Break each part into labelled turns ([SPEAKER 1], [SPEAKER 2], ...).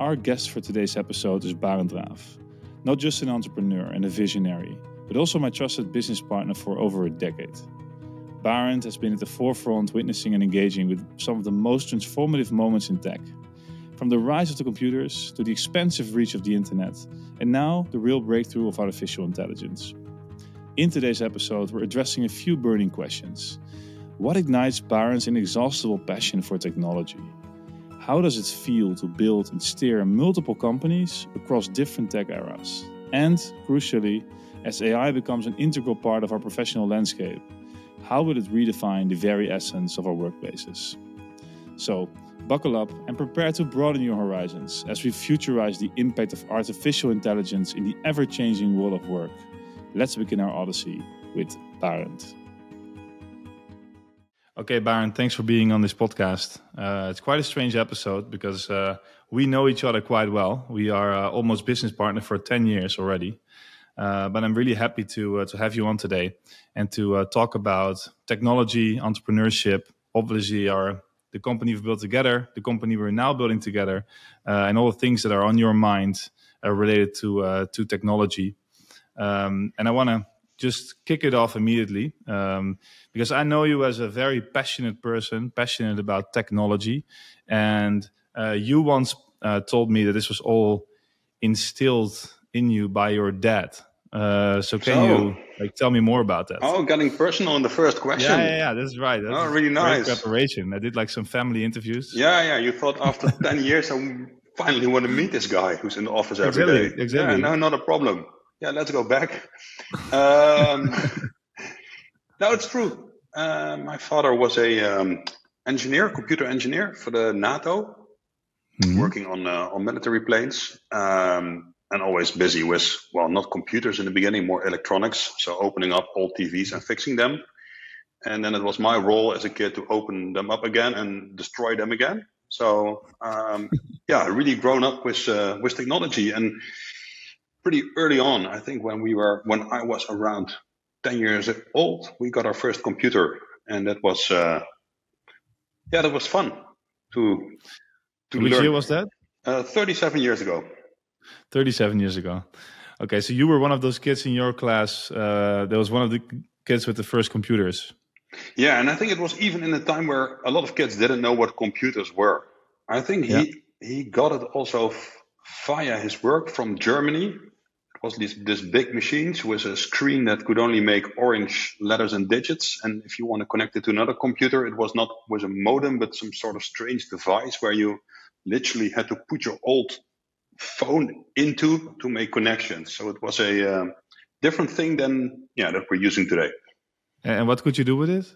[SPEAKER 1] Our guest for today's episode is Barend Raaff. Not just an entrepreneur and a visionary, but also my trusted business partner for over a decade. Barend has been at the forefront witnessing and engaging with some of the most transformative moments in tech. From the rise of the computers to the expansive reach of the internet, and now the real breakthrough of artificial intelligence. In today's episode, we're addressing a few burning questions. What ignites Barend's inexhaustible passion for technology? How does it feel to build and steer multiple companies across different tech eras? And, crucially, as AI becomes an integral part of our professional landscape, how will it redefine the very essence of our workplaces? So, buckle up and prepare to broaden your horizons as we futurize the impact of artificial intelligence in the ever changing world of work. Let's begin our odyssey with Barend. Okay, Barend, thanks for being on this podcast. Uh, it's quite a strange episode because uh, we know each other quite well. We are uh, almost business partner for 10 years already. Uh, but I'm really happy to, uh, to have you on today and to uh, talk about technology, entrepreneurship, obviously our the company we've built together, the company we're now building together, and all the things that are on your mind related to, to technology. Um, and I want to just kick it off immediately um, because I know you as a very passionate person, passionate about technology, and uh, you once uh, told me that this was all instilled in you by your dad. Uh, so can you like tell me more about that?
[SPEAKER 2] Oh, getting personal in the first question.
[SPEAKER 1] Yeah, yeah, yeah that's right. That's
[SPEAKER 2] oh, really nice
[SPEAKER 1] preparation. I did like some family interviews.
[SPEAKER 2] Yeah, yeah. You thought after ten years I finally want to meet this guy who's in the office every
[SPEAKER 1] exactly,
[SPEAKER 2] day.
[SPEAKER 1] Exactly.
[SPEAKER 2] Yeah, no, not a problem yeah, let's go back. Um, no, it's true. Uh, my father was a um, engineer, computer engineer for the NATO, mm-hmm. working on uh, on military planes, um, and always busy with well, not computers in the beginning, more electronics. So opening up old TVs and fixing them, and then it was my role as a kid to open them up again and destroy them again. So um, yeah, really grown up with uh, with technology and pretty early on. I think when we were when I was around ten years old, we got our first computer, and that was uh, yeah, that was fun to
[SPEAKER 1] to Which learn. year was that?
[SPEAKER 2] Uh, Thirty-seven years ago.
[SPEAKER 1] Thirty-seven years ago. Okay, so you were one of those kids in your class. Uh, there was one of the kids with the first computers.
[SPEAKER 2] Yeah, and I think it was even in a time where a lot of kids didn't know what computers were. I think he yeah. he got it also via his work from Germany It was this, this big machines with a screen that could only make orange letters and digits. And if you want to connect it to another computer, it was not with a modem, but some sort of strange device where you literally had to put your old phone into to make connections. So it was a uh, different thing than yeah that we're using today.
[SPEAKER 1] And what could you do with it?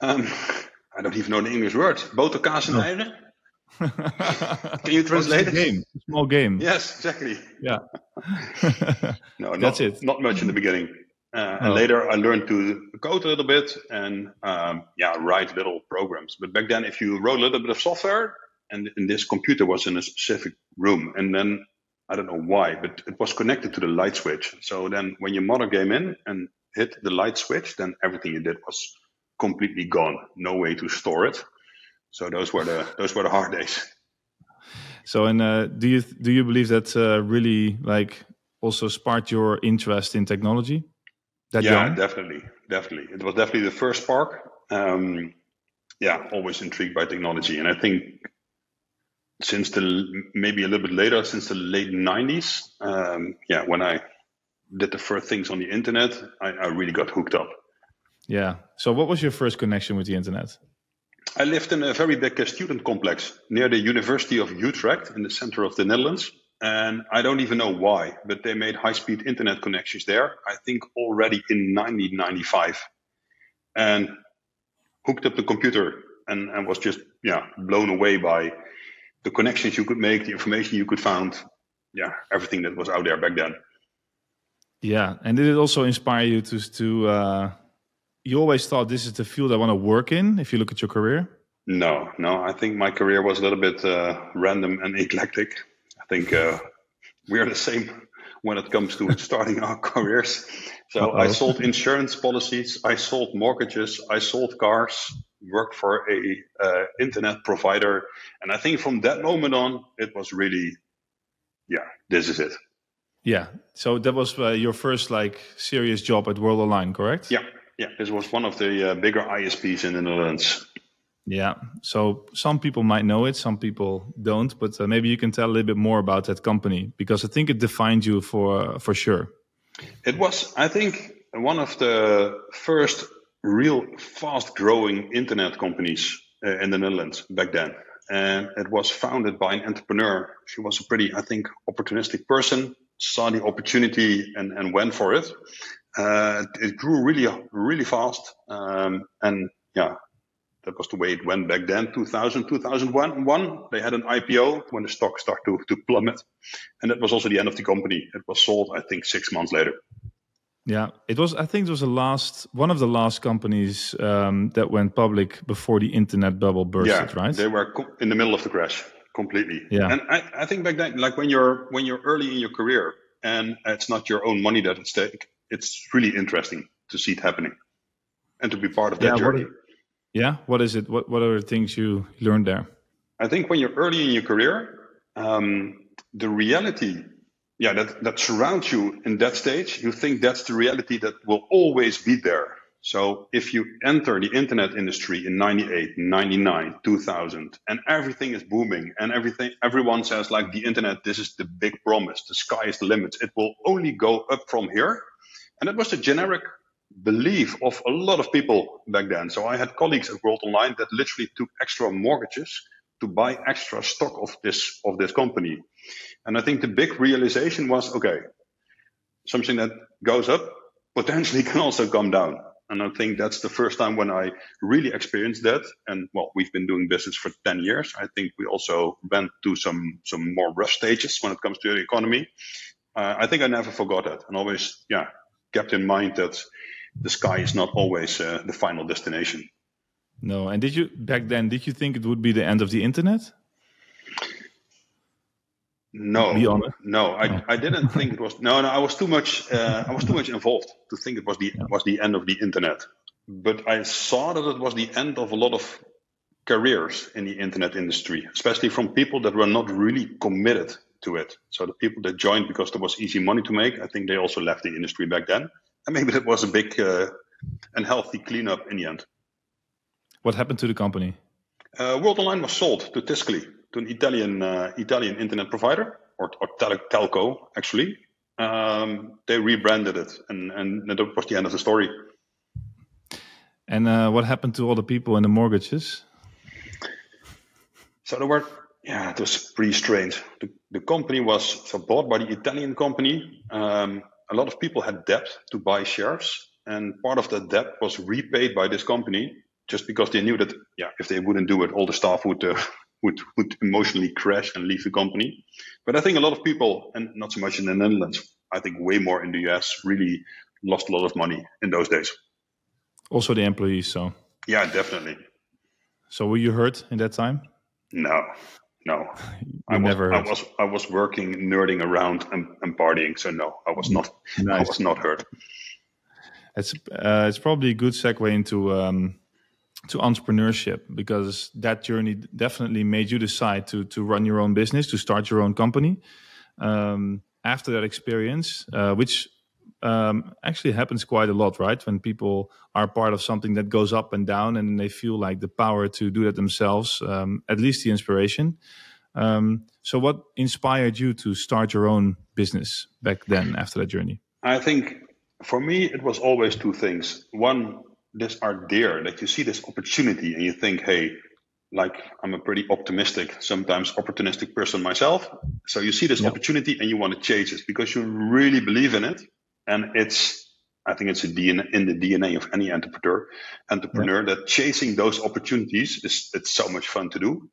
[SPEAKER 2] Um, I don't even know the English word. Boterkaas en eieren. Can you translate
[SPEAKER 1] it? Game, small game.
[SPEAKER 2] Yes, exactly.
[SPEAKER 1] Yeah.
[SPEAKER 2] no, not, that's it. Not much in the beginning, uh, and later I learned to code a little bit and um, yeah, write little programs. But back then, if you wrote a little bit of software, and, and this computer was in a specific room, and then I don't know why, but it was connected to the light switch. So then, when your mother came in and hit the light switch, then everything you did was completely gone. No way to store it. So those were the those were the hard days.
[SPEAKER 1] So and uh, do you do you believe that uh, really like also sparked your interest in technology?
[SPEAKER 2] That yeah, young? definitely, definitely. It was definitely the first spark. Um, yeah, always intrigued by technology, and I think since the maybe a little bit later, since the late '90s, um, yeah, when I did the first things on the internet, I, I really got hooked up.
[SPEAKER 1] Yeah. So, what was your first connection with the internet?
[SPEAKER 2] I lived in a very big uh, student complex near the University of Utrecht in the center of the Netherlands. And I don't even know why, but they made high speed internet connections there, I think already in 1995. And hooked up the computer and, and was just yeah blown away by the connections you could make, the information you could find, yeah, everything that was out there back then.
[SPEAKER 1] Yeah, and did it also inspire you to to uh, you always thought this is the field I want to work in if you look at your career?
[SPEAKER 2] No, no. I think my career was a little bit uh, random and eclectic. I think uh, we are the same when it comes to starting our careers. So Uh-oh. I sold insurance policies, I sold mortgages, I sold cars. worked for a uh, internet provider. And I think from that moment on, it was really, yeah, this is it.
[SPEAKER 1] Yeah. So that was uh, your first like serious job at World Online, correct?
[SPEAKER 2] Yeah. Yeah. This was one of the uh, bigger ISPs in the Netherlands.
[SPEAKER 1] Yeah. So some people might know it, some people don't. But uh, maybe you can tell a little bit more about that company because I think it defined you for for sure.
[SPEAKER 2] It was, I think, one of the first real fast growing internet companies uh, in the Netherlands back then. And it was founded by an entrepreneur. She was a pretty, I think, opportunistic person, saw the opportunity and, and went for it. Uh, it grew really, really fast. Um, and yeah, that was the way it went back then, 2000, 2001. They had an IPO when the stock started to, to plummet. And that was also the end of the company. It was sold, I think, six months later.
[SPEAKER 1] Yeah, it was. I think it was the last one of the last companies um, that went public before the internet bubble burst. Yeah, right.
[SPEAKER 2] They were co- in the middle of the crash completely.
[SPEAKER 1] Yeah,
[SPEAKER 2] and I, I think back then, like when you're when you're early in your career and it's not your own money that at stake, it's really interesting to see it happening and to be part of that yeah, journey.
[SPEAKER 1] What yeah, what is it? What what are the things you learned there?
[SPEAKER 2] I think when you're early in your career, um, the reality yeah, that, that surrounds you in that stage, you think that's the reality that will always be there. So if you enter the internet industry in 98, 99, 2000, and everything is booming and everything, everyone says like the internet, this is the big promise. The sky is the limit. It will only go up from here. And that was the generic belief of a lot of people back then. So I had colleagues at World Online that literally took extra mortgages to buy extra stock of this, of this company. And I think the big realization was okay, something that goes up potentially can also come down. And I think that's the first time when I really experienced that. And well, we've been doing business for 10 years. I think we also went to some, some more rough stages when it comes to the economy. Uh, I think I never forgot that and always, yeah, kept in mind that the sky is not always uh, the final destination.
[SPEAKER 1] No. And did you, back then, did you think it would be the end of the internet?
[SPEAKER 2] No, no, I, oh. I didn't think it was. No, no, I was too much. Uh, I was too much involved to think it was the yeah. was the end of the internet. But I saw that it was the end of a lot of careers in the internet industry, especially from people that were not really committed to it. So the people that joined because there was easy money to make, I think they also left the industry back then, and maybe that was a big uh, and healthy cleanup in the end.
[SPEAKER 1] What happened to the company?
[SPEAKER 2] Uh, World Online was sold to Tiscali to an Italian uh, Italian internet provider or, or tel- telco actually. Um, they rebranded it, and and that was the end of the story.
[SPEAKER 1] And uh, what happened to all the people and the mortgages?
[SPEAKER 2] So there were, yeah, it was pretty strange. The, the company was so bought by the Italian company. Um, a lot of people had debt to buy shares, and part of that debt was repaid by this company just because they knew that, yeah, if they wouldn't do it, all the staff would uh, would would emotionally crash and leave the company. But I think a lot of people, and not so much in the Netherlands, I think way more in the US, really lost a lot of money in those days.
[SPEAKER 1] Also, the employees. So
[SPEAKER 2] yeah, definitely.
[SPEAKER 1] So were you hurt in that time?
[SPEAKER 2] No, no. I was,
[SPEAKER 1] never.
[SPEAKER 2] I was I was working, nerding around, and, and partying. So no, I was not. Nice. I was not hurt.
[SPEAKER 1] It's uh, it's probably a good segue into um, to entrepreneurship because that journey definitely made you decide to to run your own business to start your own company um, after that experience uh, which um, actually happens quite a lot right when people are part of something that goes up and down and they feel like the power to do that themselves um, at least the inspiration um, so what inspired you to start your own business back then after that journey
[SPEAKER 2] i think for me it was always two things one this are there that you see this opportunity and you think, hey, like I'm a pretty optimistic, sometimes opportunistic person myself. So you see this yep. opportunity and you want to chase it because you really believe in it. And it's, I think it's a DNA, in the DNA of any entrepreneur, entrepreneur yep. that chasing those opportunities is it's so much fun to do.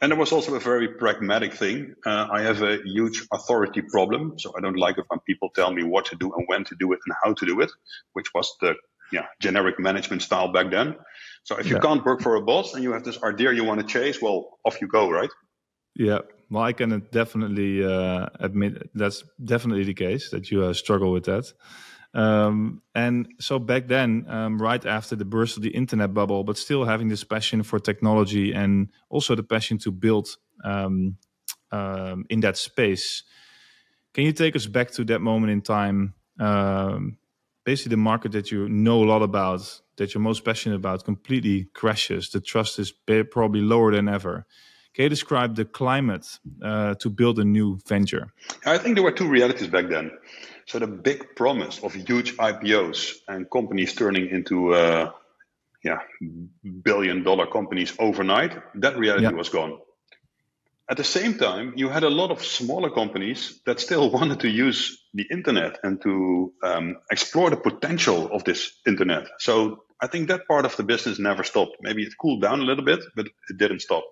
[SPEAKER 2] And there was also a very pragmatic thing. Uh, I have a huge authority problem. So I don't like it when people tell me what to do and when to do it and how to do it, which was the yeah, generic management style back then. So if you yeah. can't work for a boss and you have this idea you want to chase, well, off you go, right?
[SPEAKER 1] Yeah, well, I can definitely uh, admit that's definitely the case that you uh, struggle with that. Um, and so back then, um, right after the burst of the internet bubble, but still having this passion for technology and also the passion to build um, um in that space. Can you take us back to that moment in time? Um, basically, the market that you know a lot about, that you're most passionate about, completely crashes. The trust is probably lower than ever. Can you describe the climate uh, to build a new venture?
[SPEAKER 2] I think there were two realities back then. So the big promise of huge IPOs and companies turning into uh, yeah billion dollar companies overnight, that reality yeah. was gone. At the same time, you had a lot of smaller companies that still wanted to use the internet and to um, explore the potential of this internet. So I think that part of the business never stopped. Maybe it cooled down a little bit, but it didn't stop.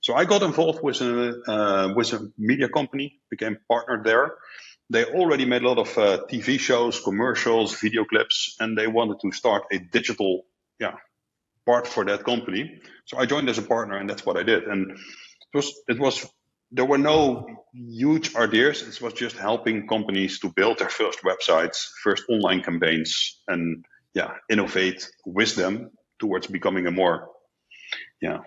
[SPEAKER 2] So I got involved with a uh, with a media company, became partner there, they already made a lot of uh, TV shows, commercials, video clips, and they wanted to start a digital, yeah, part for that company. So I joined as a partner, and that's what I did. And it was it was there were no huge ideas. It was just helping companies to build their first websites, first online campaigns, and yeah, innovate with them towards becoming a more yeah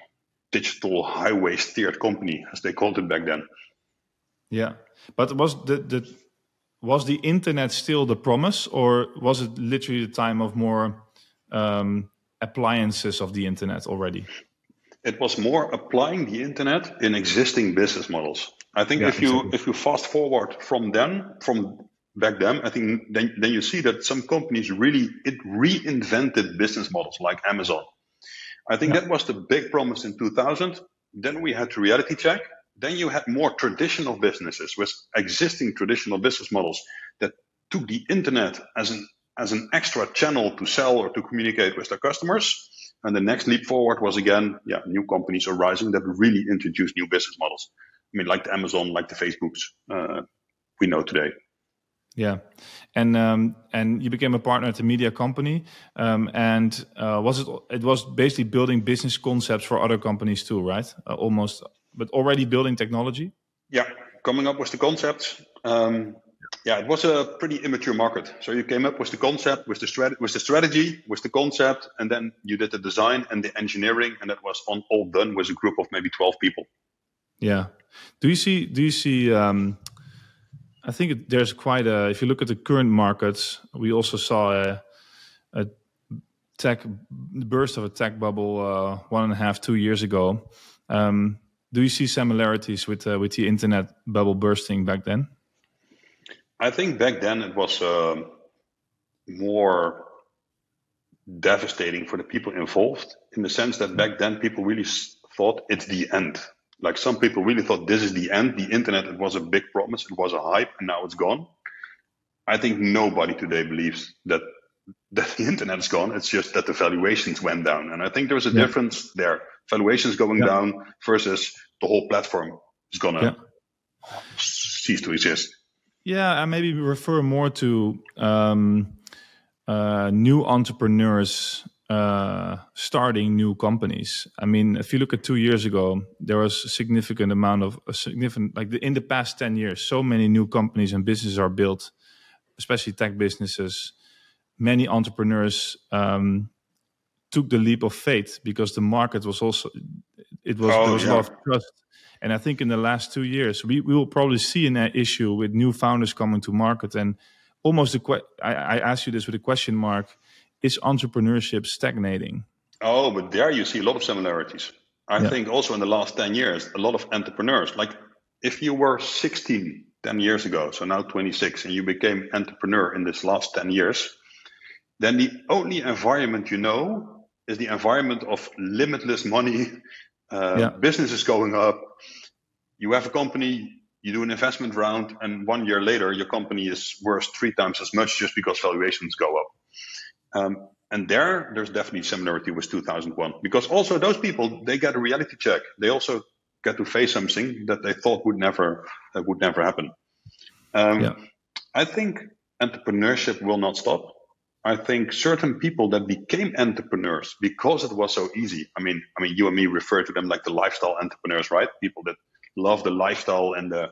[SPEAKER 2] digital highway steered company, as they called it back then.
[SPEAKER 1] Yeah, but was the the was the internet still the promise, or was it literally the time of more um, appliances of the internet already?
[SPEAKER 2] It was more applying the internet in existing business models. I think yeah, if you exactly. if you fast forward from then, from back then, I think then then you see that some companies really it reinvented business models like Amazon. I think yeah. that was the big promise in 2000. Then we had to reality check then you had more traditional businesses with existing traditional business models that took the internet as an as an extra channel to sell or to communicate with their customers. And the next leap forward was again, yeah, new companies arising that really introduced new business models. I mean, like the Amazon, like the Facebooks uh, we know today.
[SPEAKER 1] Yeah, and um, and you became a partner at a media company, um, and uh, was it? It was basically building business concepts for other companies too, right? Uh, almost but already building technology?
[SPEAKER 2] Yeah, coming up with the concepts. Um, yeah, it was a pretty immature market. So you came up with the concept, with the strategy, with the strategy, with the concept, and then you did the design and the engineering, and that was on all done with a group of maybe twelve people.
[SPEAKER 1] Yeah. Do you see? Do you see? Um, I think there's quite a. If you look at the current markets, we also saw a, a tech burst of a tech bubble uh, one and a half, two years ago. Um, do you see similarities with uh, with the internet bubble bursting back then?
[SPEAKER 2] I think back then it was uh, more devastating for the people involved in the sense that back then people really thought it's the end. Like some people really thought this is the end. The internet it was a big promise, it was a hype, and now it's gone. I think nobody today believes that that the internet is gone. It's just that the valuations went down, and I think there's a yeah. difference there valuations going yeah. down versus the whole platform is gonna yeah. cease to exist.
[SPEAKER 1] Yeah, I maybe refer more to um, uh, new entrepreneurs uh, starting new companies. I mean, if you look at two years ago, there was a significant amount of a significant like the, in the past ten years, so many new companies and businesses are built, especially tech businesses. Many entrepreneurs um, took the leap of faith because the market was also it was oh, was yeah. a lot of trust and i think in the last two years we, we will probably see an issue with new founders coming to market and almost the que- I, I ask you this with a question mark is entrepreneurship stagnating
[SPEAKER 2] oh but there you see a lot of similarities i yeah. think also in the last 10 years a lot of entrepreneurs like if you were 16 10 years ago so now 26 and you became entrepreneur in this last 10 years then the only environment you know is the environment of limitless money, uh, yeah. business is going up. You have a company, you do an investment round, and one year later, your company is worth three times as much just because valuations go up. Um, and there, there's definitely similarity with 2001 because also those people they get a reality check. They also get to face something that they thought would never that would never happen. Um, yeah. I think entrepreneurship will not stop. I think certain people that became entrepreneurs because it was so easy. I mean, I mean, you and me refer to them like the lifestyle entrepreneurs, right? People that love the lifestyle and the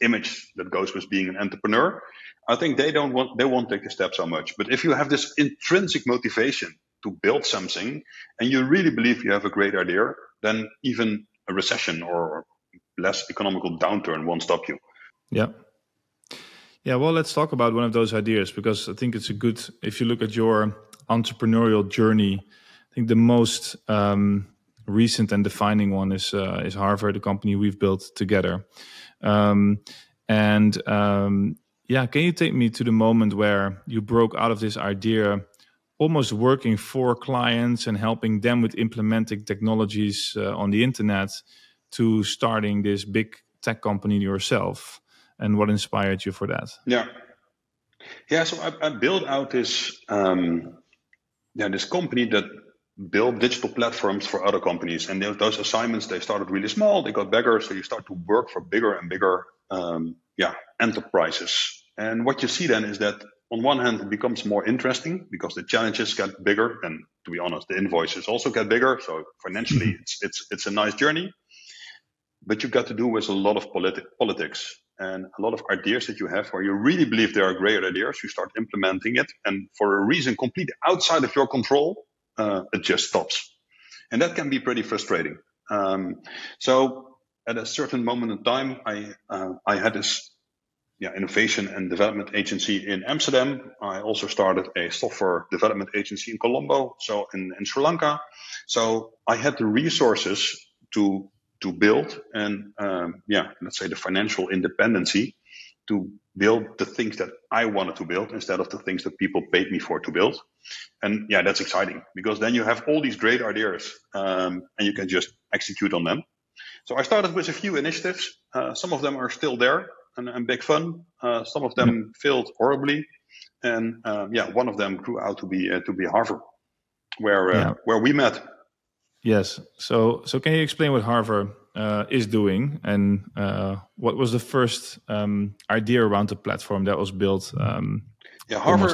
[SPEAKER 2] image that goes with being an entrepreneur. I think they don't want they won't take the step so much. But if you have this intrinsic motivation to build something and you really believe you have a great idea, then even a recession or less economical downturn won't stop you.
[SPEAKER 1] Yeah. Yeah, well, let's talk about one of those ideas because I think it's a good. If you look at your entrepreneurial journey, I think the most um, recent and defining one is uh, is Harver, the company we've built together. Um, and um, yeah, can you take me to the moment where you broke out of this idea, almost working for clients and helping them with implementing technologies uh, on the internet, to starting this big tech company yourself? and what inspired you for that?
[SPEAKER 2] Yeah, yeah. So I, I built out this um, yeah this company that built digital platforms for other companies, and those assignments they started really small, they got bigger, so you start to work for bigger and bigger um, yeah enterprises. And what you see then is that on one hand it becomes more interesting because the challenges get bigger, and to be honest, the invoices also get bigger. So financially, it's it's it's a nice journey but you've got to do with a lot of politi- politics and a lot of ideas that you have where you really believe they are great ideas. You start implementing it, and for a reason completely outside of your control, uh, it just stops. And that can be pretty frustrating. Um, so at a certain moment in time, I uh, I had this yeah, innovation and development agency in Amsterdam. I also started a software development agency in Colombo, so in, in Sri Lanka. So I had the resources to to build and um, yeah, let's say the financial independency to build the things that I wanted to build instead of the things that people paid me for to build. And yeah, that's exciting because then you have all these great ideas um, and you can just execute on them. So I started with a few initiatives. Uh, some of them are still there and, and big fun. Uh, some of them mm-hmm. failed horribly, and um, yeah, one of them grew out to be uh, to be Harver, where uh, yeah. where we met.
[SPEAKER 1] Yes. So, so can you explain what Harver uh, is doing and uh, what was the first um, idea around the platform that was built? Um,
[SPEAKER 2] yeah, Harver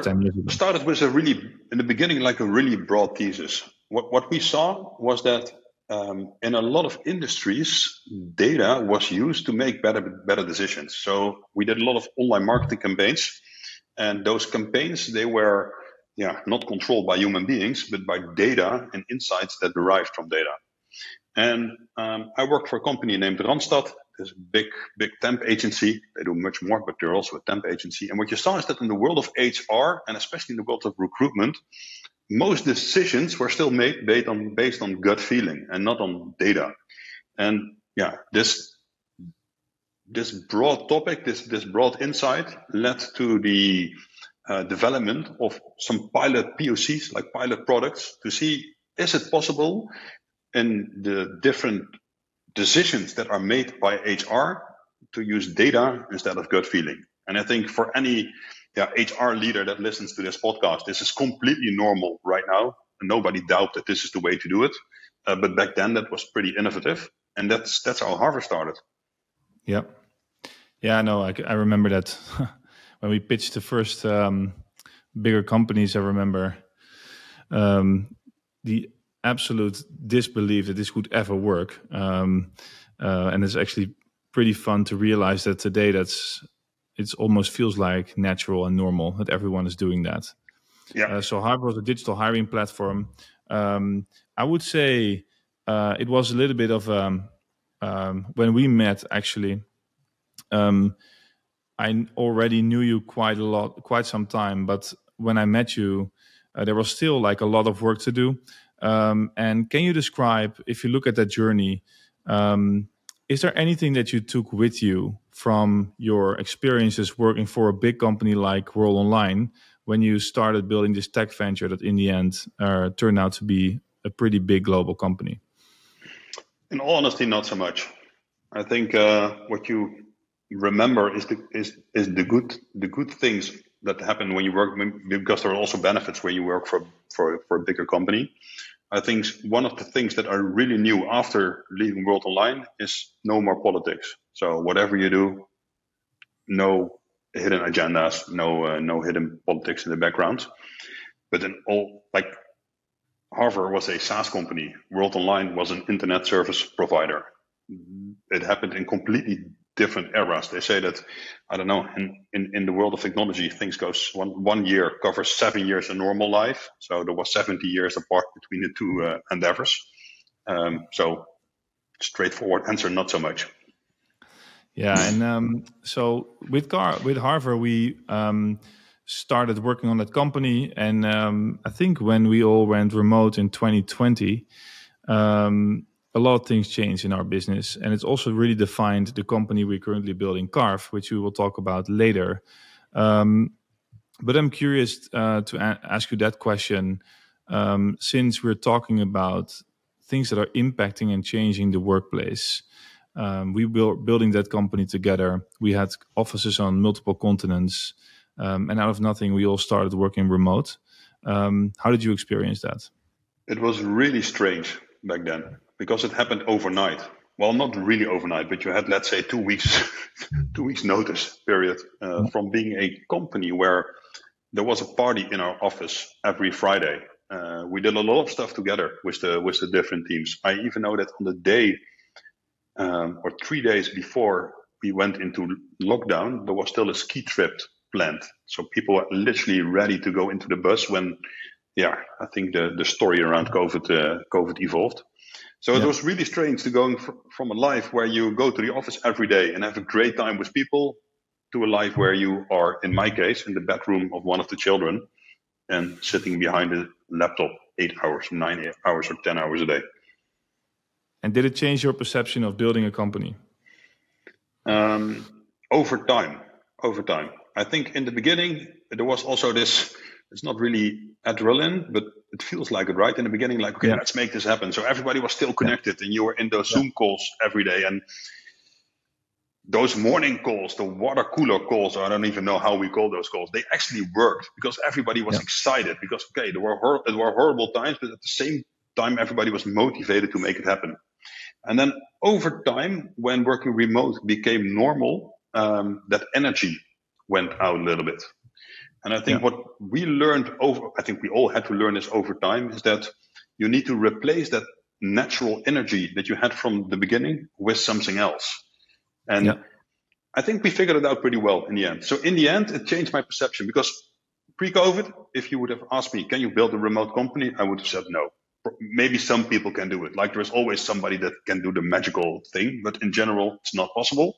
[SPEAKER 2] started with a really, in the beginning, like a really broad thesis. What what we saw was that um, in a lot of industries, data was used to make better better decisions. So we did a lot of online marketing campaigns, and those campaigns they were yeah, not controlled by human beings, but by data and insights that derived from data. And um, I work for a company named Randstad. This big, big temp agency. They do much more, but they're also a temp agency. And what you saw is that in the world of HR and especially in the world of recruitment, most decisions were still made based on based on gut feeling and not on data. And yeah, this this broad topic, this this broad insight led to the uh, development of some pilot POCs, like pilot products, to see is it possible in the different decisions that are made by HR to use data instead of gut feeling. And I think for any yeah, HR leader that listens to this podcast, this is completely normal right now. Nobody doubt that this is the way to do it. Uh, but back then, that was pretty innovative, and that's that's how Harver started.
[SPEAKER 1] Yeah, yeah, no, I, I remember that when we pitched the first um, bigger companies, I remember um, the absolute disbelief that this could ever work. Um, uh, and it's actually pretty fun to realize that today that's it almost feels like natural and normal that everyone is doing that. Yeah. Uh, so Harver was a digital hiring platform. Um, I would say uh, it was a little bit of um, um, when we met actually. Um, I already knew you quite a lot, quite some time. But when I met you, uh, there was still like a lot of work to do. Um, and can you describe, if you look at that journey, um, is there anything that you took with you from your experiences working for a big company like World Online when you started building this tech venture that in the end uh, turned out to be a pretty big global company?
[SPEAKER 2] In all honesty, not so much. I think uh, what you remember is the is is the good the good things that happen when you work because there are also benefits when you work for for for a bigger company. I think one of the things that I really knew after leaving World Online is no more politics. So whatever you do, no hidden agendas, no uh, no hidden politics in the background. But then all like Harver was a SaaS company. World Online was an internet service provider. It happened in completely different eras. They say that I don't know in, in, in the world of technology, things goes one one year covers seven years in normal life. So there was seventy years apart between the two uh, endeavors. Um, so straightforward answer, not so much.
[SPEAKER 1] Yeah, and um, so with Car with Harver, we um, started working on that company, and um, I think when we all went remote in 2020, um, a lot of things changed in our business, and it's also really defined the company we're currently building, Carve, which we will talk about later. Um, but I'm curious uh, to ask you that question, um, since we're talking about things that are impacting and changing the workplace. Um, we were building that company together. We had offices on multiple continents, um, and out of nothing, we all started working remote. Um, how did you experience that?
[SPEAKER 2] It was really strange back then because it happened overnight. Well, not really overnight, but you had, let's say, two weeks, two weeks notice period uh, from being a company where there was a party in our office every Friday. Uh, we did a lot of stuff together with the with the different teams. I even know that on the day um, or three days before we went into lockdown, there was still a ski trip planned. So people were literally ready to go into the bus when, yeah, I think the, the story around COVID, uh, COVID evolved. So yeah. it was really strange to going fr- from a life where you go to the office every day and have a great time with people to a life where you are, in my case, in the bedroom of one of the children and sitting behind a laptop eight hours, nine hours, or 10 hours a day.
[SPEAKER 1] And did it change your perception of building a company?
[SPEAKER 2] Um, over time, over time. I think in the beginning there was also this. It's not really adrenaline, but it feels like it, right? In the beginning, like okay, yeah. let's make this happen. So everybody was still connected, yeah. and you were in those Zoom calls every day, and those morning calls, the water cooler calls, I don't even know how we call those calls. They actually worked because everybody was excited. Because okay, there were hor- there were horrible times, but at the same time, everybody was motivated to make it happen. And then over time, when working remote became normal, um, that energy went out a little bit. And I think yeah. what we learned over, I think we all had to learn this over time is that you need to replace that natural energy that you had from the beginning with something else. And yeah. I think we figured it out pretty well in the end. So in the end, it changed my perception because pre-COVID, if you would have asked me, can you build a remote company? I would have said no maybe some people can do it. Like there's always somebody that can do the magical thing, but in general, it's not possible.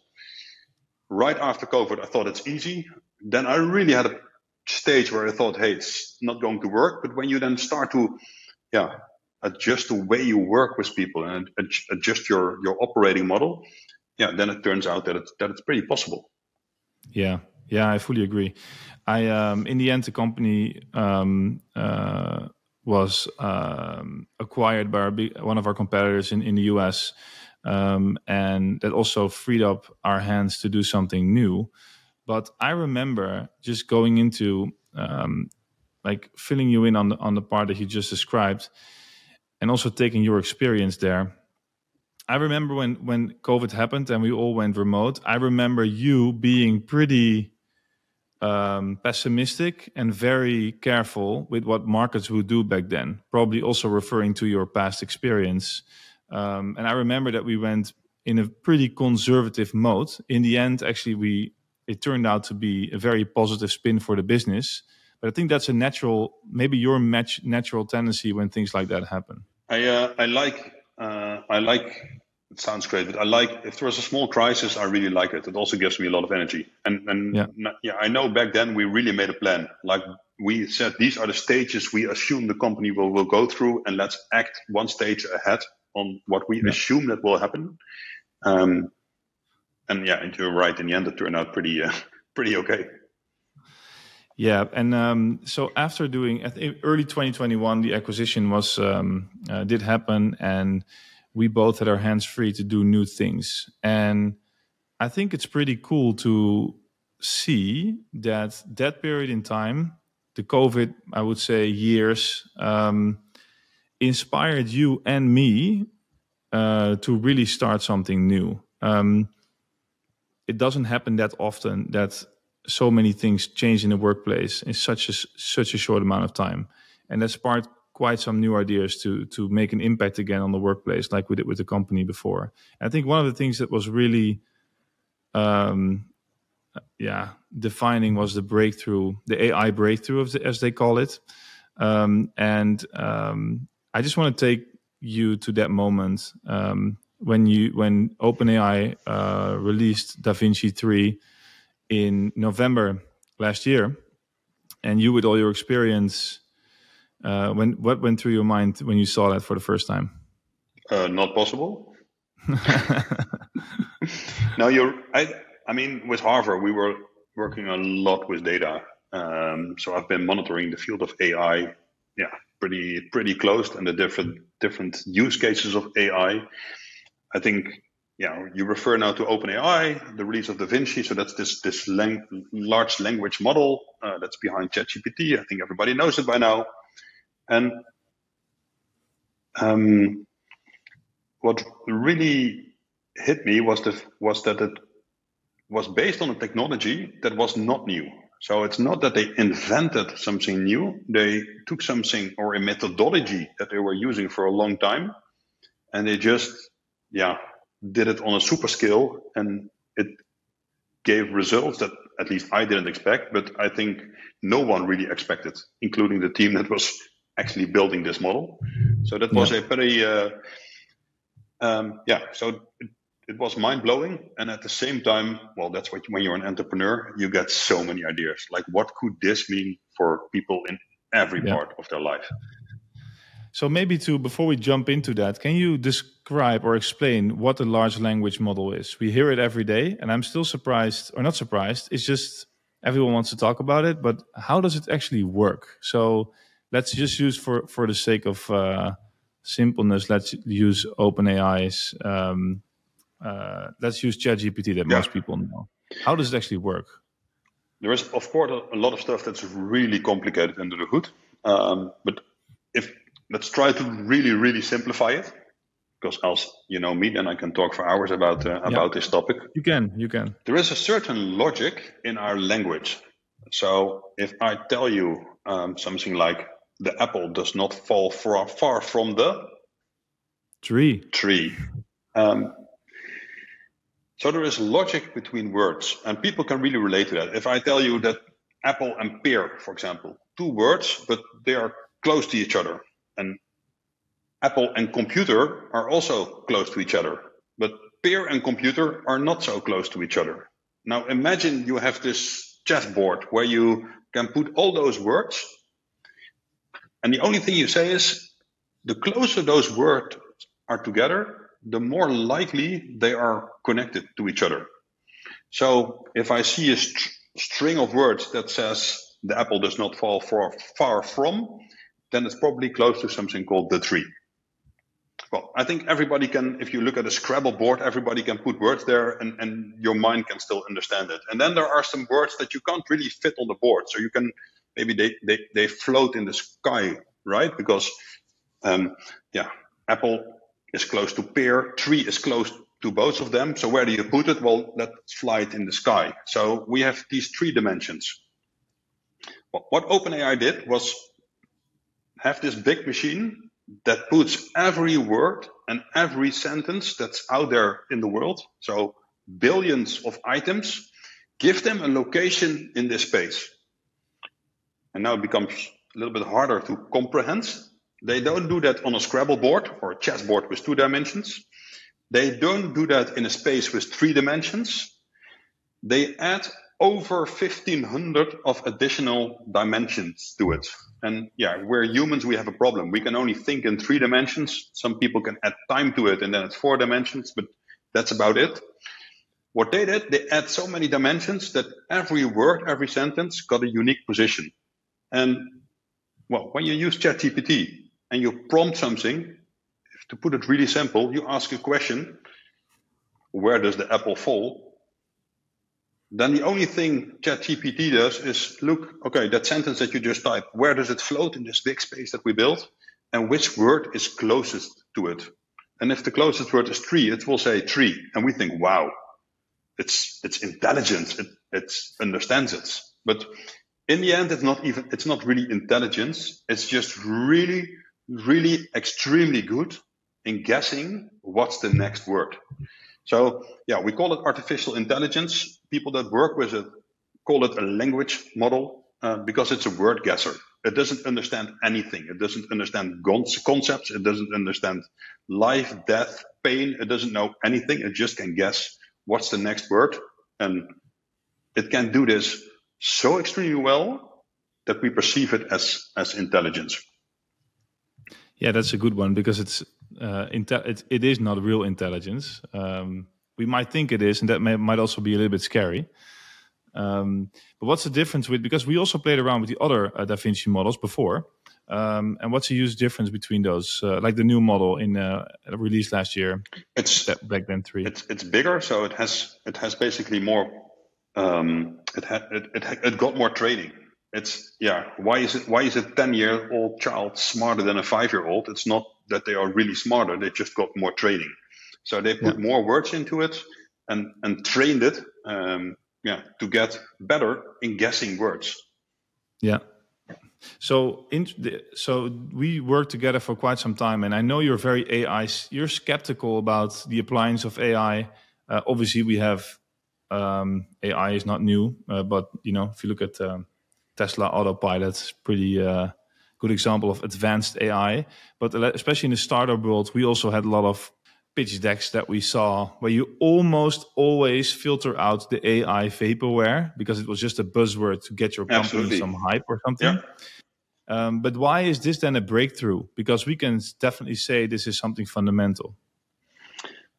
[SPEAKER 2] Right after COVID, I thought it's easy. Then I really had a stage where I thought, hey, it's not going to work. But when you then start to, yeah, adjust the way you work with people and adjust your your operating model, yeah, then it turns out that it's that it's pretty possible.
[SPEAKER 1] Yeah, yeah, I fully agree. I um, in the end, the company um, uh, was um, acquired by big, one of our competitors in, in the US. Um, and that also freed up our hands to do something new. But I remember just going into um, like filling you in on the on the part that you just described, and also taking your experience there. I remember when when COVID happened and we all went remote. I remember you being pretty um, pessimistic and very careful with what markets would do back then, probably also referring to your past experience. Um, and I remember that we went in a pretty conservative mode. In the end, actually, we it turned out to be a very positive spin for the business. But I think that's a natural, maybe your match, natural tendency when things like that happen.
[SPEAKER 2] I uh, I like uh, I like it sounds great, but I like if there was a small crisis, I really like it. It also gives me a lot of energy. And and yeah, yeah I know back then we really made a plan. Like we said, these are the stages we assume the company will, will go through, and let's act one stage ahead on what we yeah. assume that will happen. Um, and yeah, and you're right. In the end, it turned out pretty uh, pretty okay.
[SPEAKER 1] Yeah, and um, so after doing early 2021, the acquisition was um, uh, did happen, and we both had our hands free to do new things. And I think it's pretty cool to see that that period in time, the COVID, I would say, years, um, inspired you and me uh, to really start something new. Um, it doesn't happen that often that so many things change in the workplace in such a such a short amount of time, and that's part quite some new ideas to to make an impact again on the workplace, like we did with the company before. And I think one of the things that was really um, yeah, defining was the breakthrough, the AI breakthrough, the, as they call it. Um, and um, I just want to take you to that moment um, when you when OpenAI uh, released DaVinci 3 in November last year, and you with all your experience, uh, when what went through your mind when you saw that for the first time?
[SPEAKER 2] Uh, not possible. no, you're. I. I mean, with Harver, we were working a lot with data. Um, so I've been monitoring the field of AI, yeah, pretty pretty close, and the different different use cases of AI. I think, yeah, you refer now to OpenAI, the release of DaVinci. So that's this this lang- large language model uh, that's behind ChatGPT. I think everybody knows it by now. And um, what really hit me was the was that it was based on a technology that was not new. So it's not that they invented something new. They took something or a methodology that they were using for a long time and they just, yeah, did it on a super scale and it gave results that at least I didn't expect, but I think no one really expected, including the team that was actually building this model. So that was yeah. a very, uh, um, yeah, so it, it was mind blowing. And at the same time, well, that's what when you're an entrepreneur, you get so many ideas. Like, what could this mean for people in every yeah. part of their life?
[SPEAKER 1] So maybe to before we jump into that, can you describe or explain what a large language model is? We hear it every day, and I'm still surprised, or not surprised. It's just everyone wants to talk about it, but how does it actually work? So let's just use for for the sake of uh, simpleness, let's use OpenAI's um, uh, let's use ChatGPT that yeah. most people know. How does it actually work?
[SPEAKER 2] There is, of course, a lot of stuff that's really complicated under the hood. Um, but if let's try to really, really simplify it, because else, you know me, then I can talk for hours about uh, about yeah. this topic.
[SPEAKER 1] You can, you can.
[SPEAKER 2] There is a certain logic in our language. So if I tell you um, something like the apple does not fall far, far from the
[SPEAKER 1] tree,
[SPEAKER 2] tree, um, so there is logic between words, and people can really relate to that. If I tell you that apple and pear, for example, two words, but they are close to each other, and apple and computer are also close to each other, but pear and computer are not so close to each other. Now imagine you have this chessboard where you can put all those words, and the only thing you say is the closer those words are together, the more likely they are connected to each other. So if I see a st- string of words that says the apple does not fall far, far from, then it's probably close to something called the tree. Well, I think everybody can, if you look at a Scrabble board, everybody can put words there and, and your mind can still understand it. And then there are some words that you can't really fit on the board. So you can, maybe they, they, they float in the sky, right? Because, um, yeah, apple is close to pear, tree is close to both of them. So where do you put it? Well, let's fly it in the sky. So we have these three dimensions. What OpenAI did was have this big machine that puts every word and every sentence that's out there in the world, so billions of items, give them a location in this space. And now it becomes a little bit harder to comprehend they don't do that on a Scrabble board or a chessboard with two dimensions. They don't do that in a space with three dimensions. They add over 1500 of additional dimensions to it. And yeah, we're humans, we have a problem. We can only think in three dimensions. Some people can add time to it and then it's four dimensions, but that's about it. What they did, they add so many dimensions that every word, every sentence got a unique position. And well, when you use ChatGPT, and you prompt something, to put it really simple, you ask a question, where does the apple fall? Then the only thing ChatGPT does is look, okay, that sentence that you just typed, where does it float in this big space that we built? And which word is closest to it? And if the closest word is tree, it will say tree. And we think, wow, it's it's intelligent. It it understands it. But in the end, it's not even it's not really intelligence. It's just really really extremely good in guessing what's the next word. So yeah, we call it artificial intelligence. People that work with it call it a language model uh, because it's a word guesser. It doesn't understand anything. It doesn't understand concepts. It doesn't understand life, death, pain. It doesn't know anything. It just can guess what's the next word. And it can do this so extremely well that we perceive it as, as intelligence.
[SPEAKER 1] Yeah, that's a good one because it's uh, it, it is not real intelligence. Um, we might think it is, and that may, might also be a little bit scary. Um, but what's the difference with because we also played around with the other uh, Da Vinci models before, um, and what's the huge difference between those? Uh, like the new model in uh, released last year,
[SPEAKER 2] it's
[SPEAKER 1] back then three.
[SPEAKER 2] It's it's bigger, so it has it has basically more. Um, it had it, it, it got more training. It's yeah. Why is it why is a ten year old child smarter than a five year old? It's not that they are really smarter. They just got more training. So they put yeah. more words into it and and trained it. Um, yeah, to get better in guessing words.
[SPEAKER 1] Yeah. So, in the, so we worked together for quite some time, and I know you're very AI. You're skeptical about the appliance of AI. Uh, obviously, we have um, AI is not new, uh, but you know, if you look at um, Tesla Autopilot, it's pretty uh, good example of advanced AI. But especially in the startup world, we also had a lot of pitch decks that we saw where you almost always filter out the AI vaporware because it was just a buzzword to get your company Absolutely. some hype or something. Yeah. Um, but why is this then a breakthrough? Because we can definitely say this is something fundamental.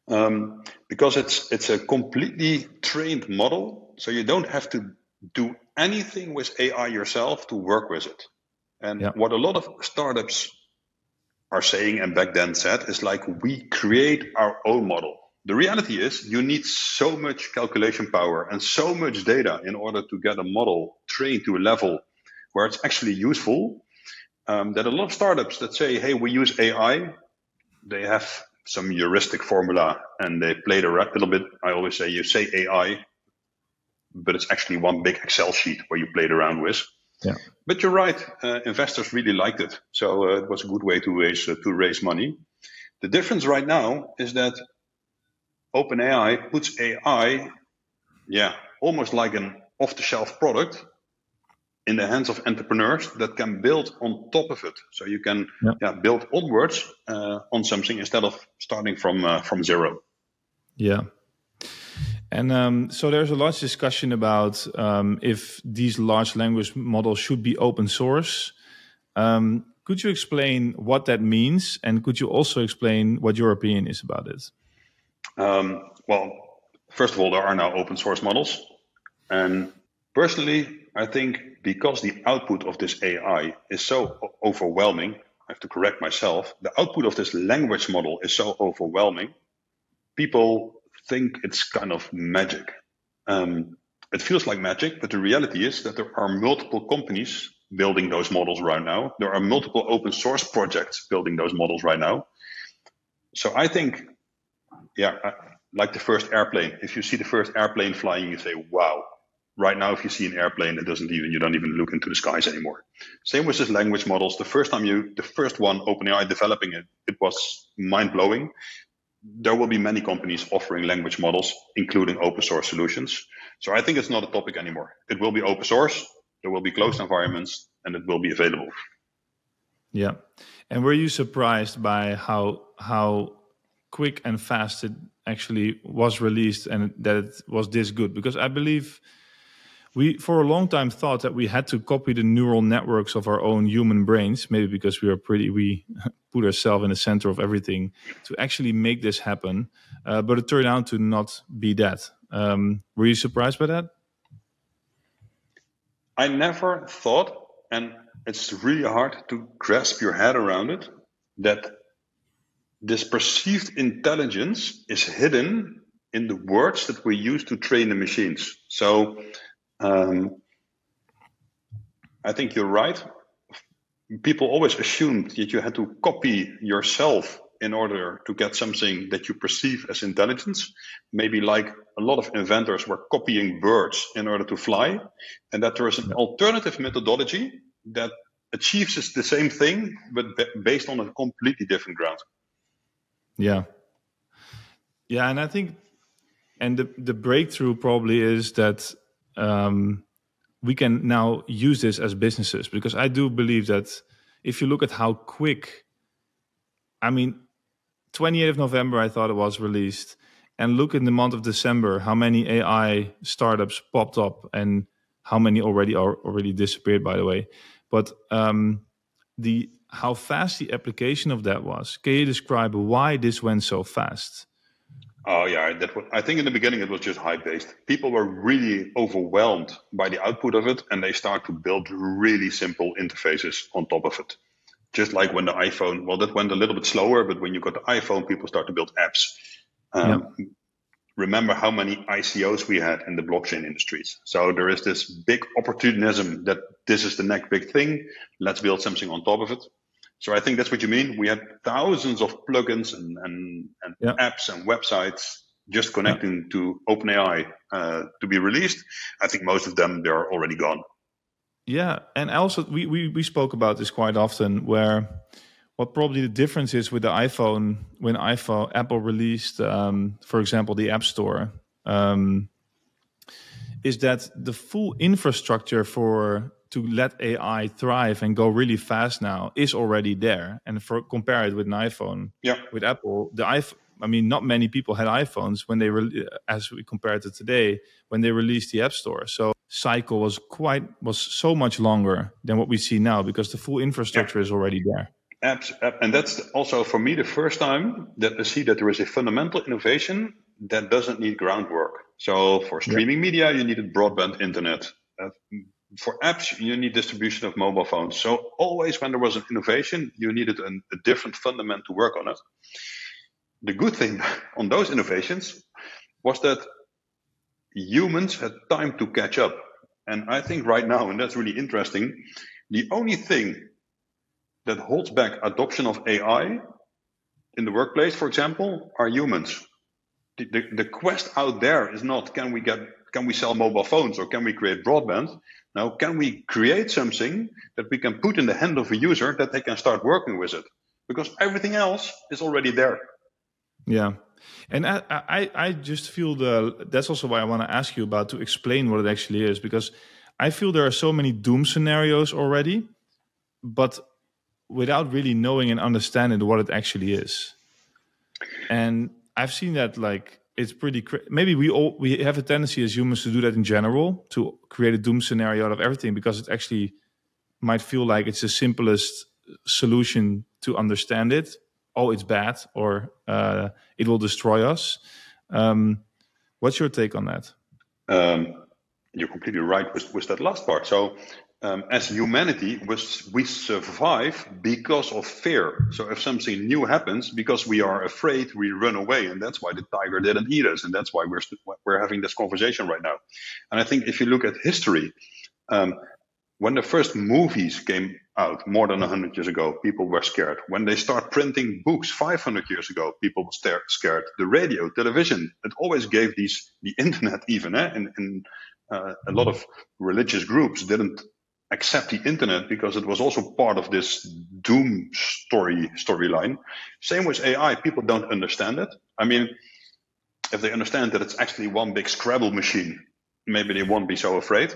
[SPEAKER 2] Um, because it's it's a completely trained model, so you don't have to do anything with AI yourself to work with it. And yeah. what a lot of startups are saying and back then said is like we create our own model. The reality is you need so much calculation power and so much data in order to get a model trained to a level where it's actually useful um, that a lot of startups that say, hey, we use AI, they have some heuristic formula and they played the a little bit. I always say you say AI, but it's actually one big Excel sheet where you played around with.
[SPEAKER 1] Yeah.
[SPEAKER 2] But you're right. Uh, investors really liked it, so uh, it was a good way to raise uh, to raise money. The difference right now is that OpenAI puts AI, yeah, almost like an off-the-shelf product in the hands of entrepreneurs that can build on top of it. So you can yeah. yeah build onwards uh, on something instead of starting from uh, from zero.
[SPEAKER 1] Yeah. And um, so there's a large discussion about um, if these large language models should be open source. Um, could you explain what that means, and could you also explain what your opinion is about it?
[SPEAKER 2] Um, well, first of all, there are now open source models, and personally, I think because the output of this AI is so overwhelming, I have to correct myself. The output of this language model is so overwhelming. People think it's kind of magic. Um, it feels like magic, but the reality is that there are multiple companies building those models right now. There are multiple open source projects building those models right now. So I think, yeah, like the first airplane. If you see the first airplane flying, you say, wow. Right now, if you see an airplane, it doesn't even, you don't even look into the skies anymore. Same with this language models. The first time you, the first one, OpenAI developing it, it was mind blowing there will be many companies offering language models, including open source solutions. So I think it's not a topic anymore. It will be open source, there will be closed environments, and it will be available.
[SPEAKER 1] Yeah. And were you surprised by how how quick and fast it actually was released and that it was this good? Because I believe we for a long time thought that we had to copy the neural networks of our own human brains maybe because we are pretty we put ourselves in the center of everything to actually make this happen. Uh, but it turned out to not be that. Um, were you surprised by that?
[SPEAKER 2] I never thought and it's really hard to grasp your head around it that this perceived intelligence is hidden in the words that we use to train the machines. So um, I think you're right. People always assumed that you had to copy yourself in order to get something that you perceive as intelligence. Maybe like a lot of inventors were copying birds in order to fly, and that there is an alternative methodology that achieves the same thing, but based on a completely different ground.
[SPEAKER 1] Yeah. Yeah, and I think and the the breakthrough probably is that um, we can now use this as businesses because I do believe that if you look at how quick, I mean, 28th of November, I thought it was released, and look in the month of December, how many AI startups popped up and how many already are already disappeared, by the way. But um, the how fast the application of that was. Can you describe why this went so fast?
[SPEAKER 2] Oh yeah, that was, I think in the beginning it was just hype based. People were really overwhelmed by the output of it, and they start to build really simple interfaces on top of it. Just like when the iPhone, well, that went a little bit slower, but when you got the iPhone, people start to build apps. Um. Remember how many ICOs we had in the blockchain industries. So there is this big opportunism that this is the next big thing. Let's build something on top of it. So I think that's what you mean. We had thousands of plugins and, and, and yeah. apps and websites just connecting yeah. to OpenAI uh, to be released. I think most of them they're already gone.
[SPEAKER 1] Yeah, and also we, we we spoke about this quite often. Where what probably the difference is with the iPhone when iPhone Apple released, um, for example, the App Store. Um, is that the full infrastructure for to let AI thrive and go really fast now is already there. And for compare it with an iPhone,
[SPEAKER 2] yeah,
[SPEAKER 1] with Apple, the iPhone. I mean, not many people had iPhones when they were, as we compare to today, when they released the App Store. So cycle was quite was so much longer than what we see now because the full infrastructure yeah. is already there.
[SPEAKER 2] Apps, and that's also for me the first time that I see that there is a fundamental innovation that doesn't need groundwork. So for streaming yeah. media, you needed broadband internet. Uh, for apps, you need distribution of mobile phones. So always when there was an innovation, you needed a, a different fundament to work on it. The good thing on those innovations was that humans had time to catch up. And I think right now, and that's really interesting, the only thing that holds back adoption of AI in the workplace, for example, are humans. The, the, the quest out there is not can we get can we sell mobile phones or can we create broadband? Now, can we create something that we can put in the hand of a user that they can start working with it? Because everything else is already there.
[SPEAKER 1] Yeah. And I, I, I just feel the that's also why I want to ask you about to explain what it actually is because I feel there are so many doom scenarios already, but without really knowing and understanding what it actually is. And I've seen that like it's pretty cra- maybe we all we have a tendency as humans to do that in general to create a doom scenario out of everything because it actually might feel like it's the simplest solution to understand it. Oh it's bad or uh, it will destroy us. Um, what's your take on that?
[SPEAKER 2] Um, you're completely right with, with that last part. So um, as humanity, we survive because of fear. So if something new happens, because we are afraid, we run away, and that's why the tiger didn't eat us, and that's why we're we're having this conversation right now. And I think if you look at history, um, when the first movies came out more than 100 years ago, people were scared. When they start printing books 500 years ago, people were scared. The radio, television, it always gave these, the internet even, eh? and, and uh, a lot of religious groups didn't accept the internet because it was also part of this doom story storyline. Same with AI, people don't understand it. I mean, if they understand that it's actually one big Scrabble machine, maybe they won't be so afraid.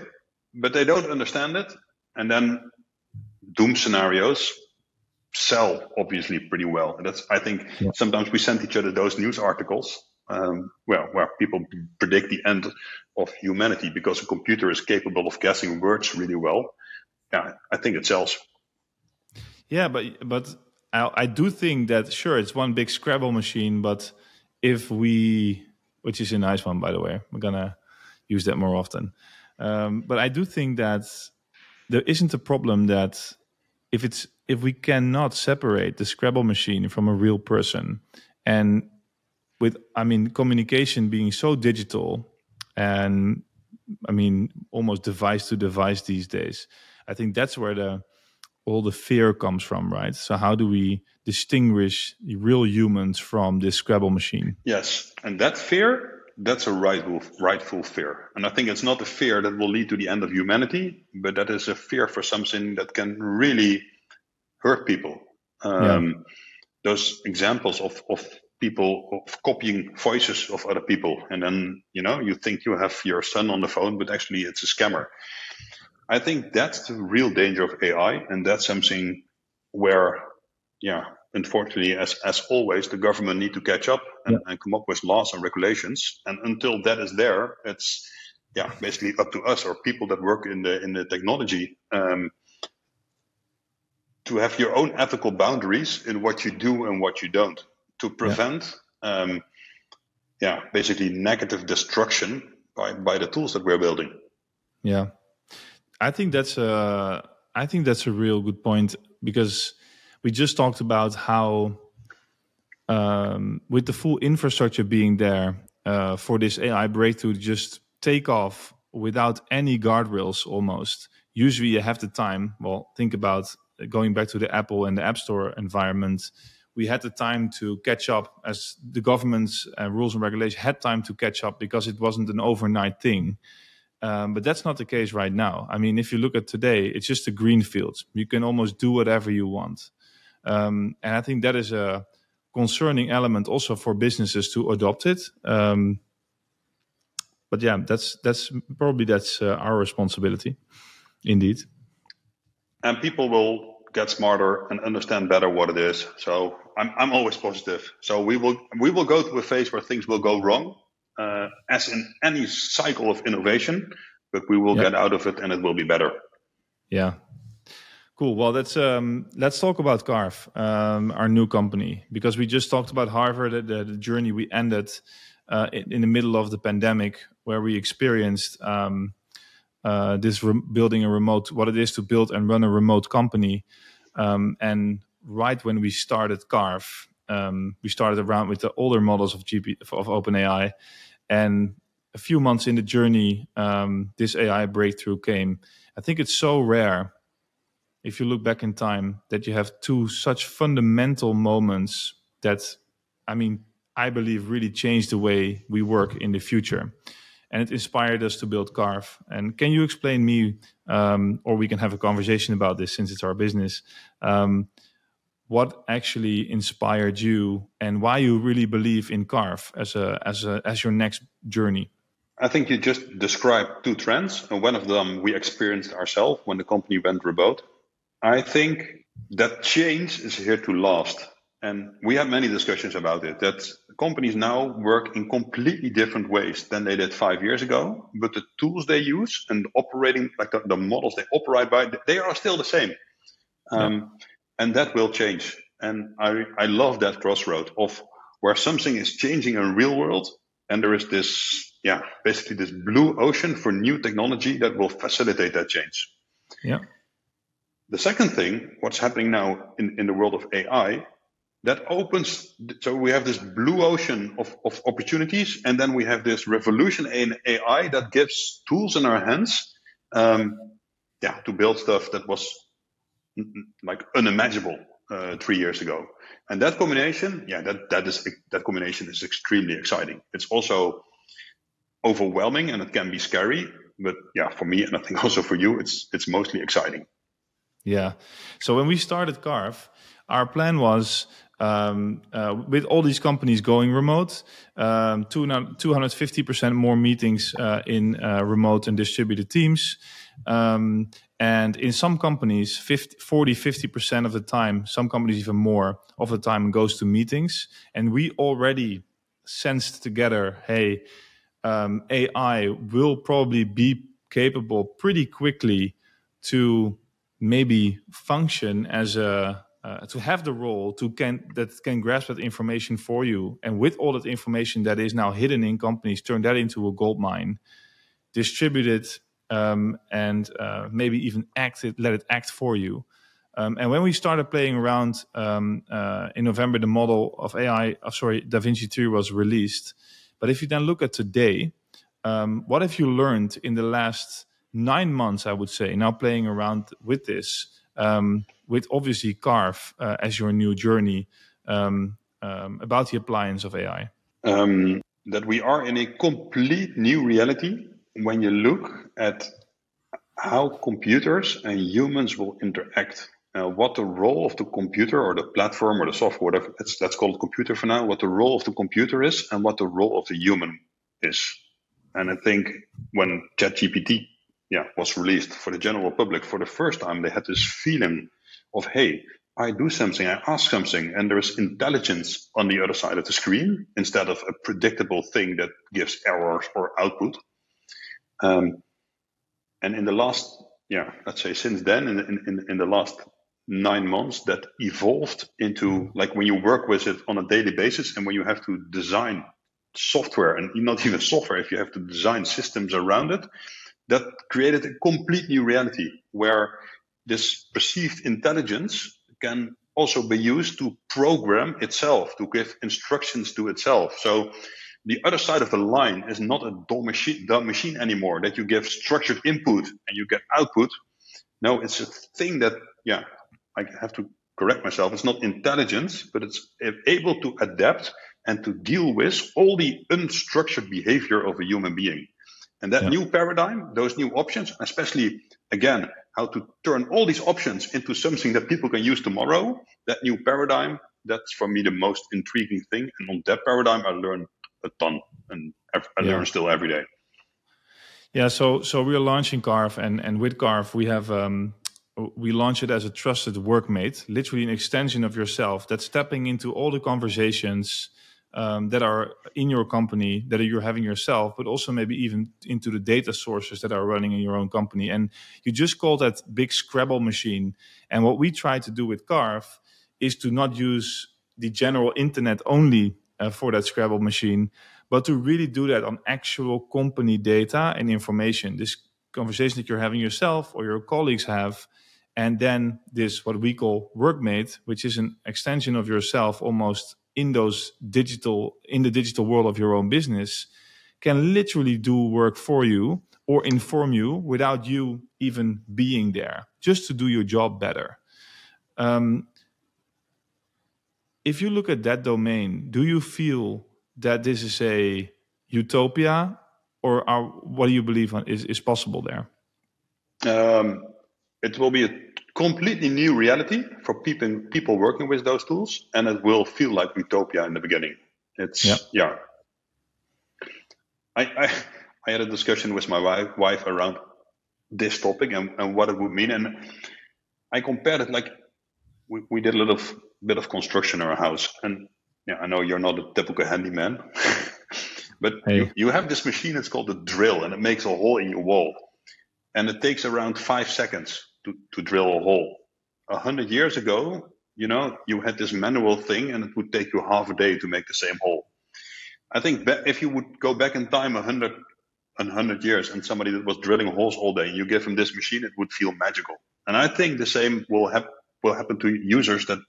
[SPEAKER 2] But they don't understand it, and then doom scenarios sell obviously pretty well. And that's I think yeah. sometimes we send each other those news articles. Um, well, where people predict the end of humanity because a computer is capable of guessing words really well yeah, I think it sells.
[SPEAKER 1] Yeah, but but I, I do think that sure it's one big Scrabble machine, but if we, which is a nice one by the way, we're gonna use that more often. Um, but I do think that there isn't a problem that if it's if we cannot separate the Scrabble machine from a real person, and with I mean communication being so digital and I mean almost device to device these days, I think that's where the all the fear comes from, right? So how do we distinguish real humans from this Scrabble machine?
[SPEAKER 2] Yes, and that fear, that's a rightful, rightful fear. And I think it's not a fear that will lead to the end of humanity, but that is a fear for something that can really hurt people. Um, yeah. Those examples of, of people of copying voices of other people, and then you know you think you have your son on the phone, but actually it's a scammer. I think that's the real danger of AI, and that's something where, yeah, unfortunately, as as always, the government need to catch up and, yeah. and come up with laws and regulations. And until that is there, it's yeah, basically up to us or people that work in the in the technology um, to have your own ethical boundaries in what you do and what you don't to prevent, yeah, um, yeah basically negative destruction by by the tools that we're building.
[SPEAKER 1] Yeah, I think that's a I think that's a real good point because we just talked about how um, with the full infrastructure being there uh, for this AI breakthrough, to just take off without any guardrails almost. Usually you have the time. Well, think about going back to the Apple and the App Store environment. We had the time to catch up as the government's uh, rules and regulations had time to catch up because it wasn't an overnight thing. Um, but that's not the case right now. I mean, if you look at today, it's just a green field. You can almost do whatever you want. Um, and I think that is a concerning element also for businesses to adopt it. Um, but yeah, that's that's probably that's uh, our responsibility, indeed.
[SPEAKER 2] And people will get smarter and understand better what it is. So I'm I'm always positive. So we will we will go through a phase where things will go wrong, uh, as in any cycle of innovation, but we will get out of it and it will be better.
[SPEAKER 1] Yeah. Cool. Well, let's um, let's talk about Carve, um, our new company, because we just talked about Harver, the, the journey we ended uh, in, in, the middle of the pandemic, where we experienced um, uh, this re- building a remote, what it is to build and run a remote company. Um, and right when we started Carve, um, we started around with the older models of GP of OpenAI, and a few months in the journey, um, this AI breakthrough came. I think it's so rare, if you look back in time, that you have two such fundamental moments that, I mean, I believe really changed the way we work in the future. And it inspired us to build Carve. And can you explain me, um, or we can have a conversation about this since it's our business, um, what actually inspired you and why you really believe in Carve as a as a as your next journey?
[SPEAKER 2] I think you just described two trends, and one of them we experienced ourselves when the company went remote. I think that change is here to last. And we had many discussions about it that companies now work in completely different ways than they did five years ago, but the tools they use and operating, like the, the models they operate by, they are still the same. Um, and that will change. And I, I love that crossroad of where something is changing in real world and there is this, yeah, basically this blue ocean for new technology that will facilitate that change.
[SPEAKER 1] Yeah.
[SPEAKER 2] The second thing, what's happening now in, in the world of AI that opens so we have this blue ocean of, of opportunities and then we have this revolution in ai that gives tools in our hands um, yeah to build stuff that was like unimaginable uh, three years ago. And that combination yeah that that is that combination is extremely exciting. It's also overwhelming and it can be scary but yeah for me and i think also for you it's it's mostly exciting.
[SPEAKER 1] Yeah. So when we started carve our plan was um, uh, with all these companies going remote, um, 250% more meetings uh, in uh, remote and distributed teams. Um, and in some companies, 50, 40, 50% of the time, some companies even more of the time goes to meetings. And we already sensed together, hey, um, AI will probably be capable pretty quickly to maybe function as a uh, to have the role to can that can grasp that information for you and with all that information that is now hidden in companies turn that into a gold mine distribute it um, and uh, maybe even act it let it act for you. Um, and when we started playing around um, uh, in november the model of ai uh, sorry davinci 3 was released. But if you then look at today um, what have you learned in the last nine months i would say now playing around with this um, with obviously Carve uh, as your new journey um, about the appliance of AI?
[SPEAKER 2] That we are in a complete new reality when you look at how computers and humans will interact. uh, what the role of the computer or the platform or the software, whatever let's, let's call it computer for now, what the role of the computer is and what the role of the human is. And I think when ChatGPT yeah, was released for the general public for the first time, they had this feeling of, hey, I do something, I ask something, and there's intelligence on the other side of the screen instead of a predictable thing that gives errors or output. Um, and in the last, yeah, let's say since then, in, in, in the last nine months, that evolved into like when you work with it on a daily basis and when you have to design software and not even software, if you have to design systems around it, that created a complete new reality where this perceived intelligence can also be used to program itself, to give instructions to itself. So the other side of the line is not a dumb machine, dumb machine anymore that you give structured input and you get output. No, it's a thing that, yeah, I have to correct myself. It's not intelligence, but it's able to adapt and to deal with all the unstructured behavior of a human being. And that yeah. new paradigm, those new options, especially again, how to turn all these options into something that people can use tomorrow, that new paradigm, that's for me the most intriguing thing. And on that paradigm, I learn a ton and I yeah. learn still every day.
[SPEAKER 1] Yeah, so so we are launching Carve, and and with Carve we have um, we launch it as a trusted workmate, literally an extension of yourself that's stepping into all the conversations um, that are in your company that you're having yourself, but also maybe even into the data sources that are running in your own company. And you just call that big Scrabble machine. And what we try to do with Carve is to not use the general internet only uh, for that Scrabble machine, but to really do that on actual company data and information. This conversation that you're having yourself or your colleagues have. And then this, what we call workmate, which is an extension of yourself almost in those digital in the digital world of your own business can literally do work for you or inform you without you even being there just to do your job better um, if you look at that domain do you feel that this is a utopia or are, what do you believe is, is possible there
[SPEAKER 2] um, it will be a completely new reality for people people working with those tools, and it will feel like utopia in the beginning. It's yeah. yeah. I, I I had a discussion with my wife, wife around this topic and, and what it would mean, and I compared it like we, we did a little bit of construction in our house, and yeah, I know you're not a typical handyman, but hey. you, you have this machine. It's called a drill, and it makes a hole in your wall, and it takes around five seconds to, to drill a hole. A hundred years ago, you know, you had this manual thing and it would take you half a day to make the same hole. I think if you would go back in time a hundred, a hundred years and somebody that was drilling holes all day, you give him this machine, it would feel magical. And I think the same will happen will happen to users that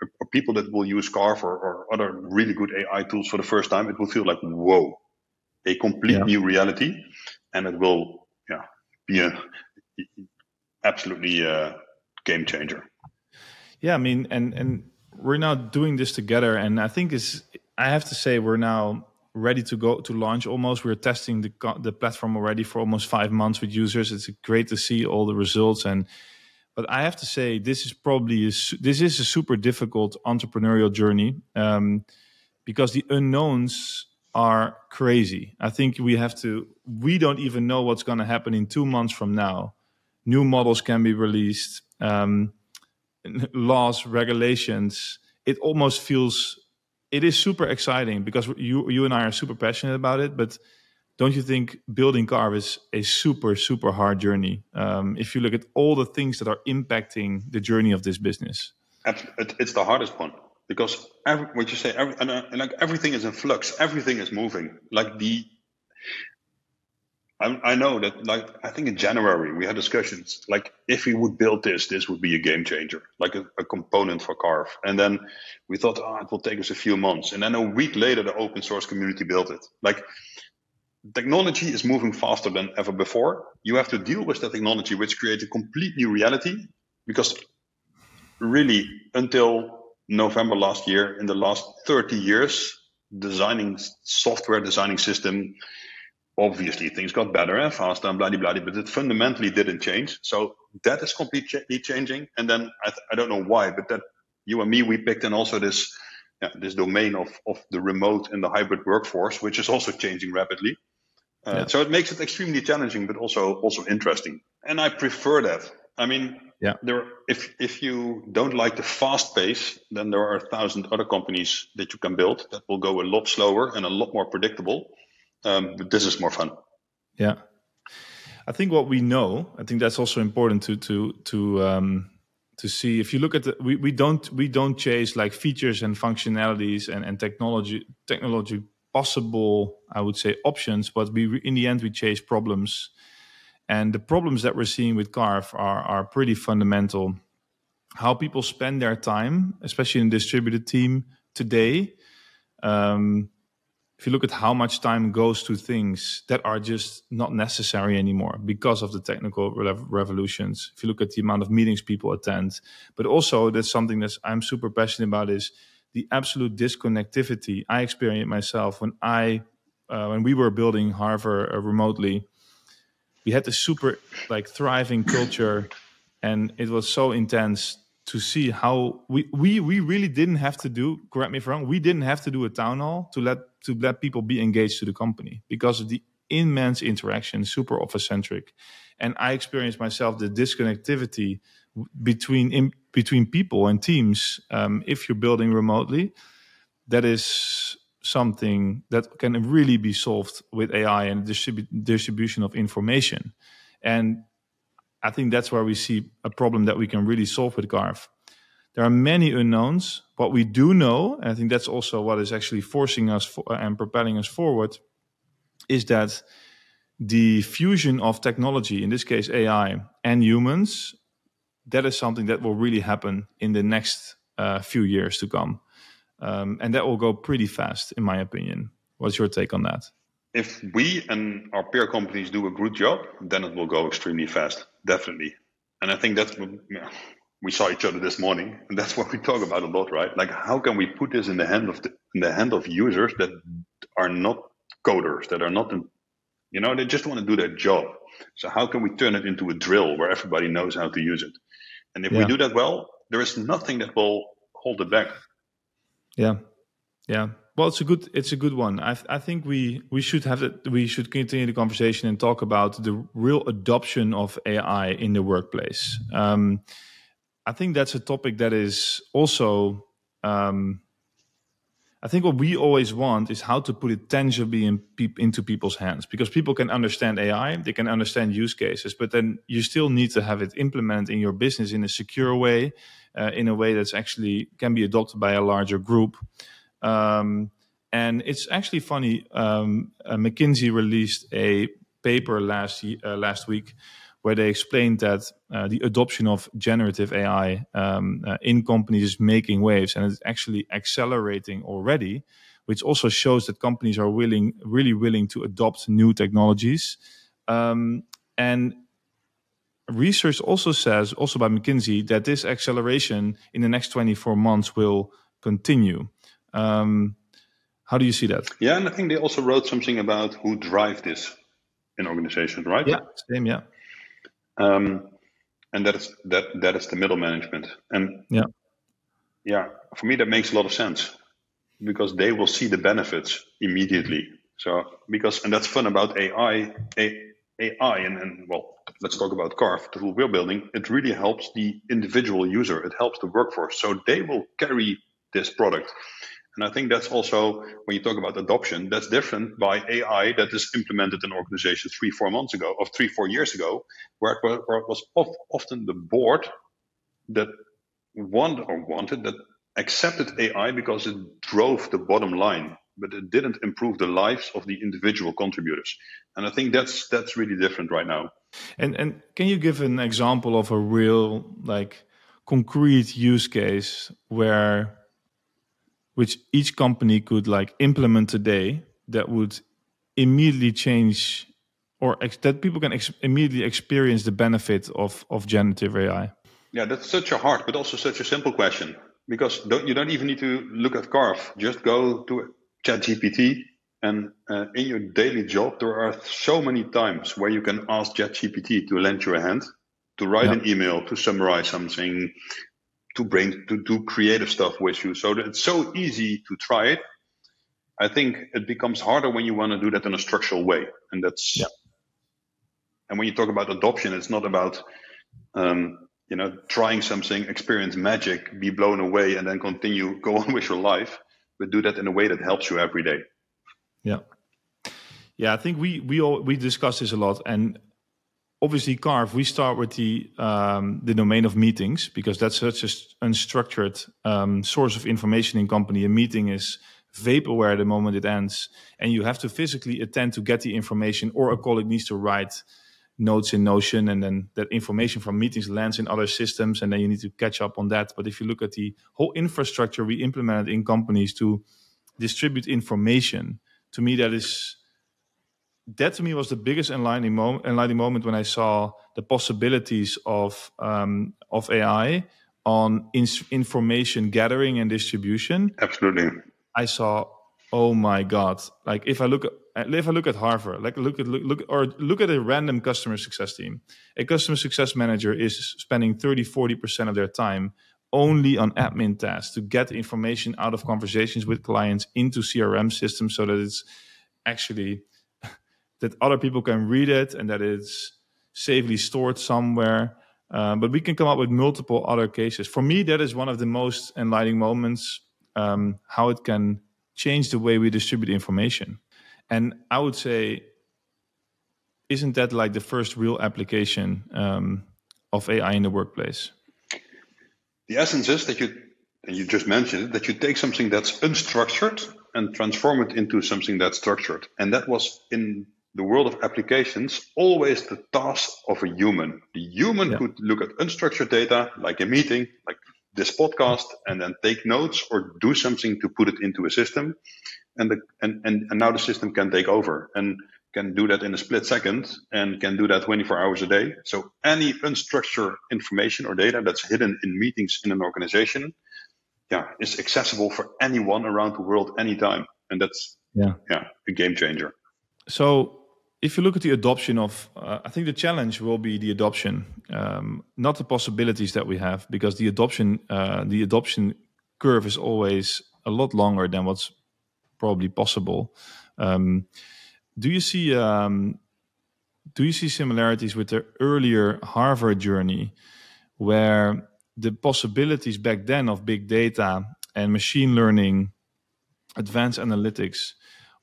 [SPEAKER 2] or people that will use Carve or, or, other really good AI tools for the first time. It will feel like whoa, a complete yeah. new reality, and it will yeah be a absolutely a game changer.
[SPEAKER 1] Yeah, I mean, and and we're now doing this together, and I think is I have to say we're now ready to go to launch almost we're testing the the platform already for almost five months with users it's great to see all the results and but i have to say this is probably a, this is a super difficult entrepreneurial journey um, because the unknowns are crazy i think we have to we don't even know what's going to happen in two months from now new models can be released, um, laws, regulations. It almost feels it is super exciting because you you and I are super passionate about it. But don't you think building Carve is a super super hard journey? Um, if you look at all the things that are impacting the journey of this business,
[SPEAKER 2] it's the hardest one because every, what you say, every, and, uh, like everything is in flux, everything is moving. Like the I, I know that, like, I think in January we had discussions like if we would build this, this would be a game changer, like a, a component for Carve. And then we thought, oh, it will take us a few months. And then a week later, the open source community built it. Like, technology is moving faster than ever before. You have to deal with that technology, which creates a complete new reality. Because really, until November last year, in the last 30 years, designing software, designing system, obviously things got better and faster and blah blah, but it fundamentally didn't change. So that is completely changing. And then I, I don't know why, but that you and me we picked in also this yeah, this domain of of the remote and the hybrid workforce, which is also changing rapidly. Uh, yeah. So it makes it extremely challenging, but also also interesting. And I prefer that. I mean, yeah. There, if if you don't like the fast pace, then there are a thousand other companies that you can build that will go a lot slower and a lot more predictable. Um, but this is more fun.
[SPEAKER 1] Yeah, I think what we know, I think that's also important to to to um, to see. If you look at the, we we don't we don't chase like features and functionalities and and technology technology possible, I would say options, but we in the end we chase problems and the problems that we're seeing with Carve are, are pretty fundamental. How people spend their time, especially in a distributed team today. Um, if you look at how much time goes to things that are just not necessary anymore because of the technical revolutions if you look at the amount of meetings people attend but also that's something that i'm super passionate about is the absolute disconnectivity i experienced myself when i uh, when we were building harver uh, remotely. We had this super like thriving culture and it was so intense to see how we, we we really didn't have to do correct me if I'm wrong we didn't have to do a town hall to let to let people be engaged to the company because of the immense interaction super office centric and i experienced myself the disconnectivity between in, between people and teams um, if you're building remotely that is something that can really be solved with AI and distribu- distribution of information. And I think that's where we see a problem that we can really solve with Carve. There are many unknowns. What we do know, and I think that's also what is actually forcing us for, and propelling us forward, is that the fusion of technology, in this case AI, and humans, that is something that will really happen in the next uh, few years to come. Um, and that will go pretty fast, in my opinion. What's your take on that?
[SPEAKER 2] If we and our peer companies do a good job, then it will go extremely fast, definitely. And I think that's we saw each other this morning, and that's what we talk about a lot, right? Like, how can we put this in the hand of the, in the hand of users that are not coders, that are not, you know, they just want to do their job. So how can we turn it into a drill where everybody knows how to use it? And if yeah. we do that well, there is nothing that will hold it back.
[SPEAKER 1] Yeah, yeah. Well, it's a good it's a good one. I I think we we should have that We should continue the conversation and talk about the real adoption of AI in the workplace. Um, I think that's a topic that is also. Um, I think what we always want is how to put it tangibly in pe- into people's hands because people can understand AI, they can understand use cases, but then you still need to have it implemented in your business in a secure way uh, in a way that's actually can be adopted by a larger group. Um, and it's actually funny. Um, uh, McKinsey released a paper last uh, last week where they explained that uh, the adoption of generative AI um, uh, in companies is making waves and it's actually accelerating already, which also shows that companies are willing, really willing to adopt new technologies. Um, and research also says, also by McKinsey, that this acceleration in the next 24 months will continue. Um, how do you see that?
[SPEAKER 2] Yeah, and I think they also wrote something about who drive this in organizations, right?
[SPEAKER 1] Yeah, same, yeah.
[SPEAKER 2] Um, and that is that that is the middle management, and
[SPEAKER 1] yeah,
[SPEAKER 2] yeah, for me that makes a lot of sense because they will see the benefits immediately. So because and that's fun about AI, AI, and, and well, let's talk about Carve, the tool we're building, it really helps the individual user. It helps the workforce. So they will carry this product. And I think that's also when you talk about adoption, that's different by AI that is implemented in organizations three, four months ago, or three, four years ago, where it was, where it was often the board that wanted or wanted that accepted AI because it drove the bottom line but it didn't improve the lives of the individual contributors. And I think that's that's really different right now.
[SPEAKER 1] And and can you give an example of a real like concrete use case where which each company could like implement today that would immediately change or ex- that people can ex- immediately experience the benefit of of generative AI?
[SPEAKER 2] Yeah, that's such a hard but also such a simple question because don't, you don't even need to look at Carve. Just go to ChatGPT And uh, in your daily job, there are so many times where you can ask ChatGPT to lend you a hand, to write yeah. an email, to summarize something, to bring to do creative stuff with you. So it's so easy to try it. I think it becomes harder when you want to do that in a structural way, and that's. Yeah. And when you talk about adoption, it's not about, um, you know, trying something, experience magic, be blown away, and then continue go on with your life, but do that in a way that helps you every day.
[SPEAKER 1] Yeah. Yeah, I think we we all we discuss this a lot, and obviously, Carve we start with the um, the domain of meetings because that's such an unstructured um, source of information in company. A meeting is vaporware the moment it ends, and you have to physically attend to get the information, or a colleague needs to write notes in Notion, and then that information from meetings lands in other systems, and then you need to catch up on that. But if you look at the whole infrastructure we implemented in companies to distribute information to me that is that to me was the biggest enlightening moment, enlightening moment when I saw the possibilities of um, of AI on in- information gathering and distribution.
[SPEAKER 2] Absolutely,
[SPEAKER 1] I saw. Oh my God! Like if I look at if I look at Harver, like look at look, look or look at a random customer success team, a customer success manager is spending 30, 40 percent of their time only on admin tasks to get information out of conversations with clients into CRM systems so that it's actually that other people can read it and that it's safely stored somewhere. Uh, but we can come up with multiple other cases. For me, that is one of the most enlightening moments. Um, how it can change the way we distribute information, and I would say, isn't that like the first real application um, of AI in the workplace?
[SPEAKER 2] The essence is that you, and you just mentioned it, that you take something that's unstructured and transform it into something that's structured. And that was in the world of applications always the task of a human. The human yeah. could look at unstructured data, like a meeting, like this podcast, and then take notes or do something to put it into a system. And, the, and, and, and now the system can take over. And can do that in a split second and can do that 24 hours a day. So any unstructured information or data that's hidden in meetings in an organization, yeah, is accessible for anyone around the world anytime. And that's yeah, yeah, a game changer.
[SPEAKER 1] So if you look at the adoption of, uh, I think the challenge will be the adoption, um, not the possibilities that we have, because the adoption, uh, the adoption curve is always a lot longer than what's probably possible. Um, do you see um, do you see similarities with the earlier Harver journey, where the possibilities back then of big data and machine learning, advanced analytics,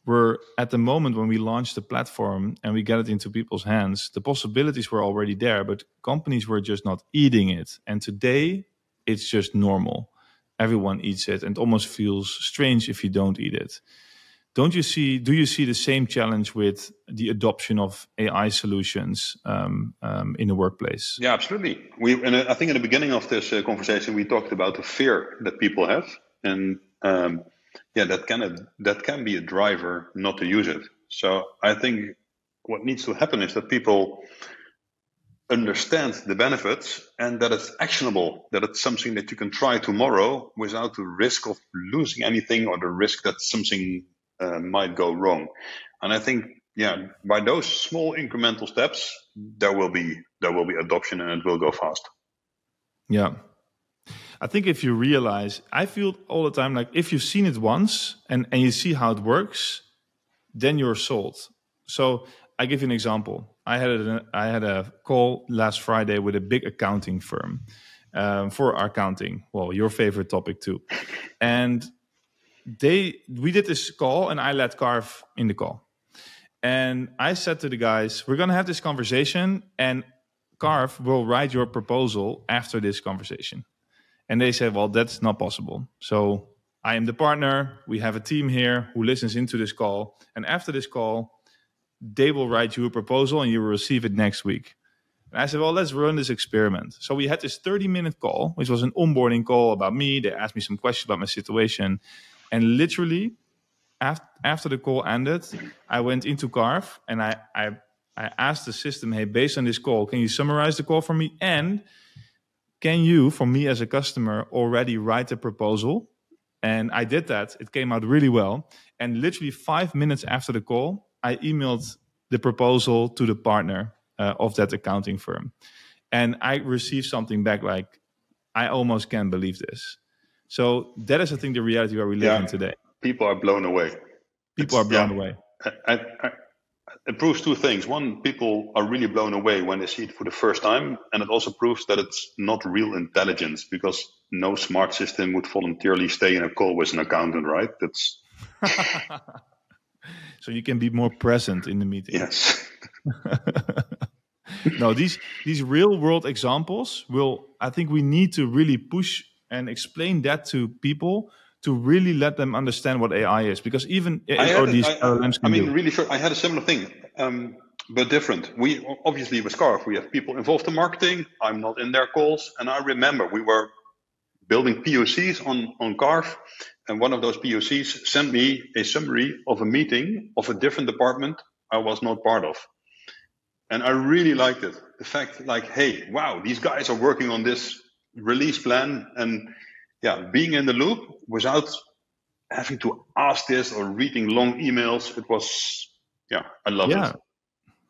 [SPEAKER 1] were at the moment when we launched the platform and we get it into people's hands, the possibilities were already there, but companies were just not eating it. And today, it's just normal. Everyone eats it and almost feels strange if you don't eat it don't you see do you see the same challenge with the adoption of ai solutions um, um, in the workplace
[SPEAKER 2] yeah absolutely we and i think in the beginning of this uh, conversation we talked about the fear that people have and um, yeah that can that can be a driver not to use it so i think what needs to happen is that people understand the benefits and that it's actionable, that it's something that you can try tomorrow without the risk of losing anything or the risk that something uh, might go wrong. And I think, yeah, by those small incremental steps, there will be there will be adoption and it will go fast.
[SPEAKER 1] Yeah. I think if you realize, I feel all the time like if you've seen it once and, and you see how it works, then you're sold. So I give you an example. I had a, I had a call last Friday with a big accounting firm um, for accounting. Well, your favorite topic too. And they we did this call and I let Carve in the call. And I said to the guys, we're gonna have this conversation and Carve will write your proposal after this conversation. And they said, Well, that's not possible. So I am the partner. We have a team here who listens into this call. And after this call, they will write you a proposal and you will receive it next week. And I said, well, let's run this experiment. So we had this 30 minute call, which was an onboarding call about me. They asked me some questions about my situation. And literally, after, after the call ended, I went into Carve and I, I, I asked the system, hey, based on this call, can you summarize the call for me? And can you, for me as a customer, already write a proposal And I did that. It came out really well. And literally five minutes after the call, I emailed the proposal to the partner uh, of that accounting firm. And I received something back like, I almost can't believe this. So that is, I think, the reality where we live yeah. in today.
[SPEAKER 2] People are blown away.
[SPEAKER 1] People it's, are blown yeah. away.
[SPEAKER 2] I, I, it proves two things. One, people are really blown away when they see it for the first time, and it also proves that it's not real intelligence because no smart system would voluntarily stay in a call with an accountant, right? That's
[SPEAKER 1] so you can be more present in the meeting.
[SPEAKER 2] Yes.
[SPEAKER 1] no, these these real world examples will. I think we need to really push and explain that to people to really let them understand what AI is, because even
[SPEAKER 2] I or these I, LLMs I mean, do. really sure. I had a similar thing, um, but different. We obviously with Scarf, we have people involved in marketing. I'm not in their calls, and I remember we were building POCs on on Carv, and one of those POCs sent me a summary of a meeting of a different department I was not part of. And I really liked it. The fact like, hey, wow, these guys are working on this release plan and yeah, being in the loop without having to ask this or reading long emails. It was, yeah, I love
[SPEAKER 1] yeah.
[SPEAKER 2] it.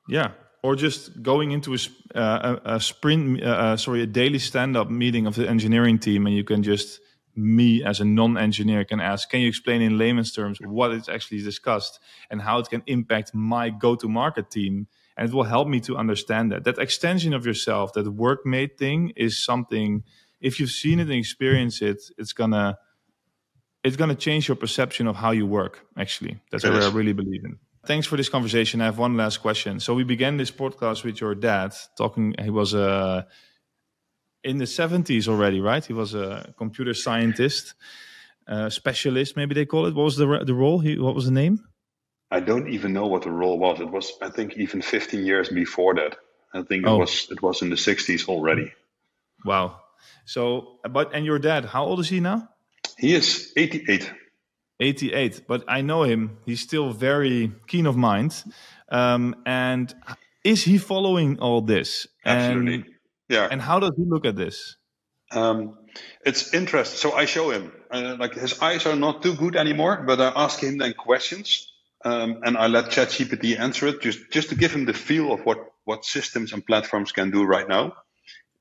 [SPEAKER 1] Yeah. Or just going into a, uh, a, a sprint, uh, uh, sorry, a daily stand up meeting of the engineering team, and you can just me as a non-engineer can ask can you explain in layman's terms what is actually discussed and how it can impact my go-to-market team and it will help me to understand that that extension of yourself that workmate thing is something if you've seen it and experienced it it's gonna it's gonna change your perception of how you work actually that's what i really believe in thanks for this conversation i have one last question so we began this podcast with your dad talking he was a in the 70s already, right? He was a computer scientist, uh, specialist, maybe they call it. What was the the role? He, what was the name?
[SPEAKER 2] I don't even know what the role was. It was, I think, even 15 years before that. I think oh. it was it was in the 60s already.
[SPEAKER 1] Wow. So, but and your dad, how old is he now?
[SPEAKER 2] He is 88.
[SPEAKER 1] 88. But I know him. He's still very keen of mind. Um, and is he following all this?
[SPEAKER 2] Absolutely.
[SPEAKER 1] And yeah. And how does he look at this?
[SPEAKER 2] Um, it's interesting. So I show him, uh, like his eyes are not too good anymore, but I ask him then questions, um, and I let ChatGPT answer it just just to give him the feel of what what systems and platforms can do right now.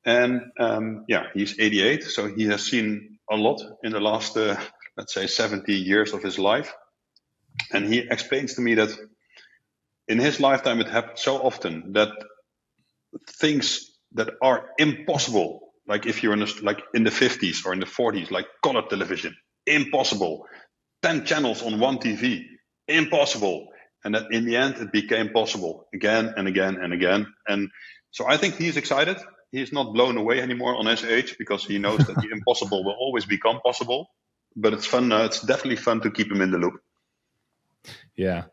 [SPEAKER 2] And um, yeah, he's 88, so he has seen a lot in the last, uh, let's say, 70 years of his life. And he explains to me that in his lifetime, it happened so often that things that are impossible. Like if you're in like in the 50s or in the 40s, like color television, impossible. 10 channels on one TV, impossible. And that in the end, it became possible again and again and again. And so I think he's excited. He's not blown away anymore on his age because he knows that the impossible will always become possible. But it's fun. Uh, it's definitely fun to keep him in the loop.
[SPEAKER 1] Yeah.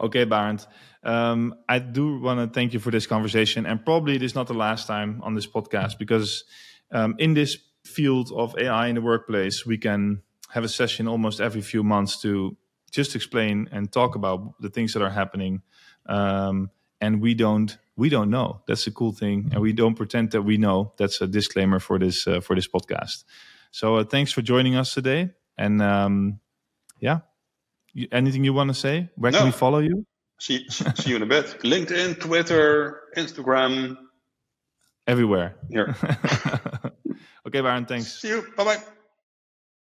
[SPEAKER 1] Okay, Barend. Um, I do want to thank you for this conversation, and probably it is not the last time on this podcast because um, in this field of AI in the workplace, we can have a session almost every few months to just explain and talk about the things that are happening. Um, and we don't we don't know. That's a cool thing, and we don't pretend that we know. That's a disclaimer for this uh, for this podcast. So uh, thanks for joining us today, and um, yeah, anything you want to say? Where no. can we follow you?
[SPEAKER 2] See, see you in a bit. LinkedIn, Twitter, Instagram.
[SPEAKER 1] Everywhere.
[SPEAKER 2] Here.
[SPEAKER 1] okay, Barend, thanks.
[SPEAKER 2] See you. Bye bye.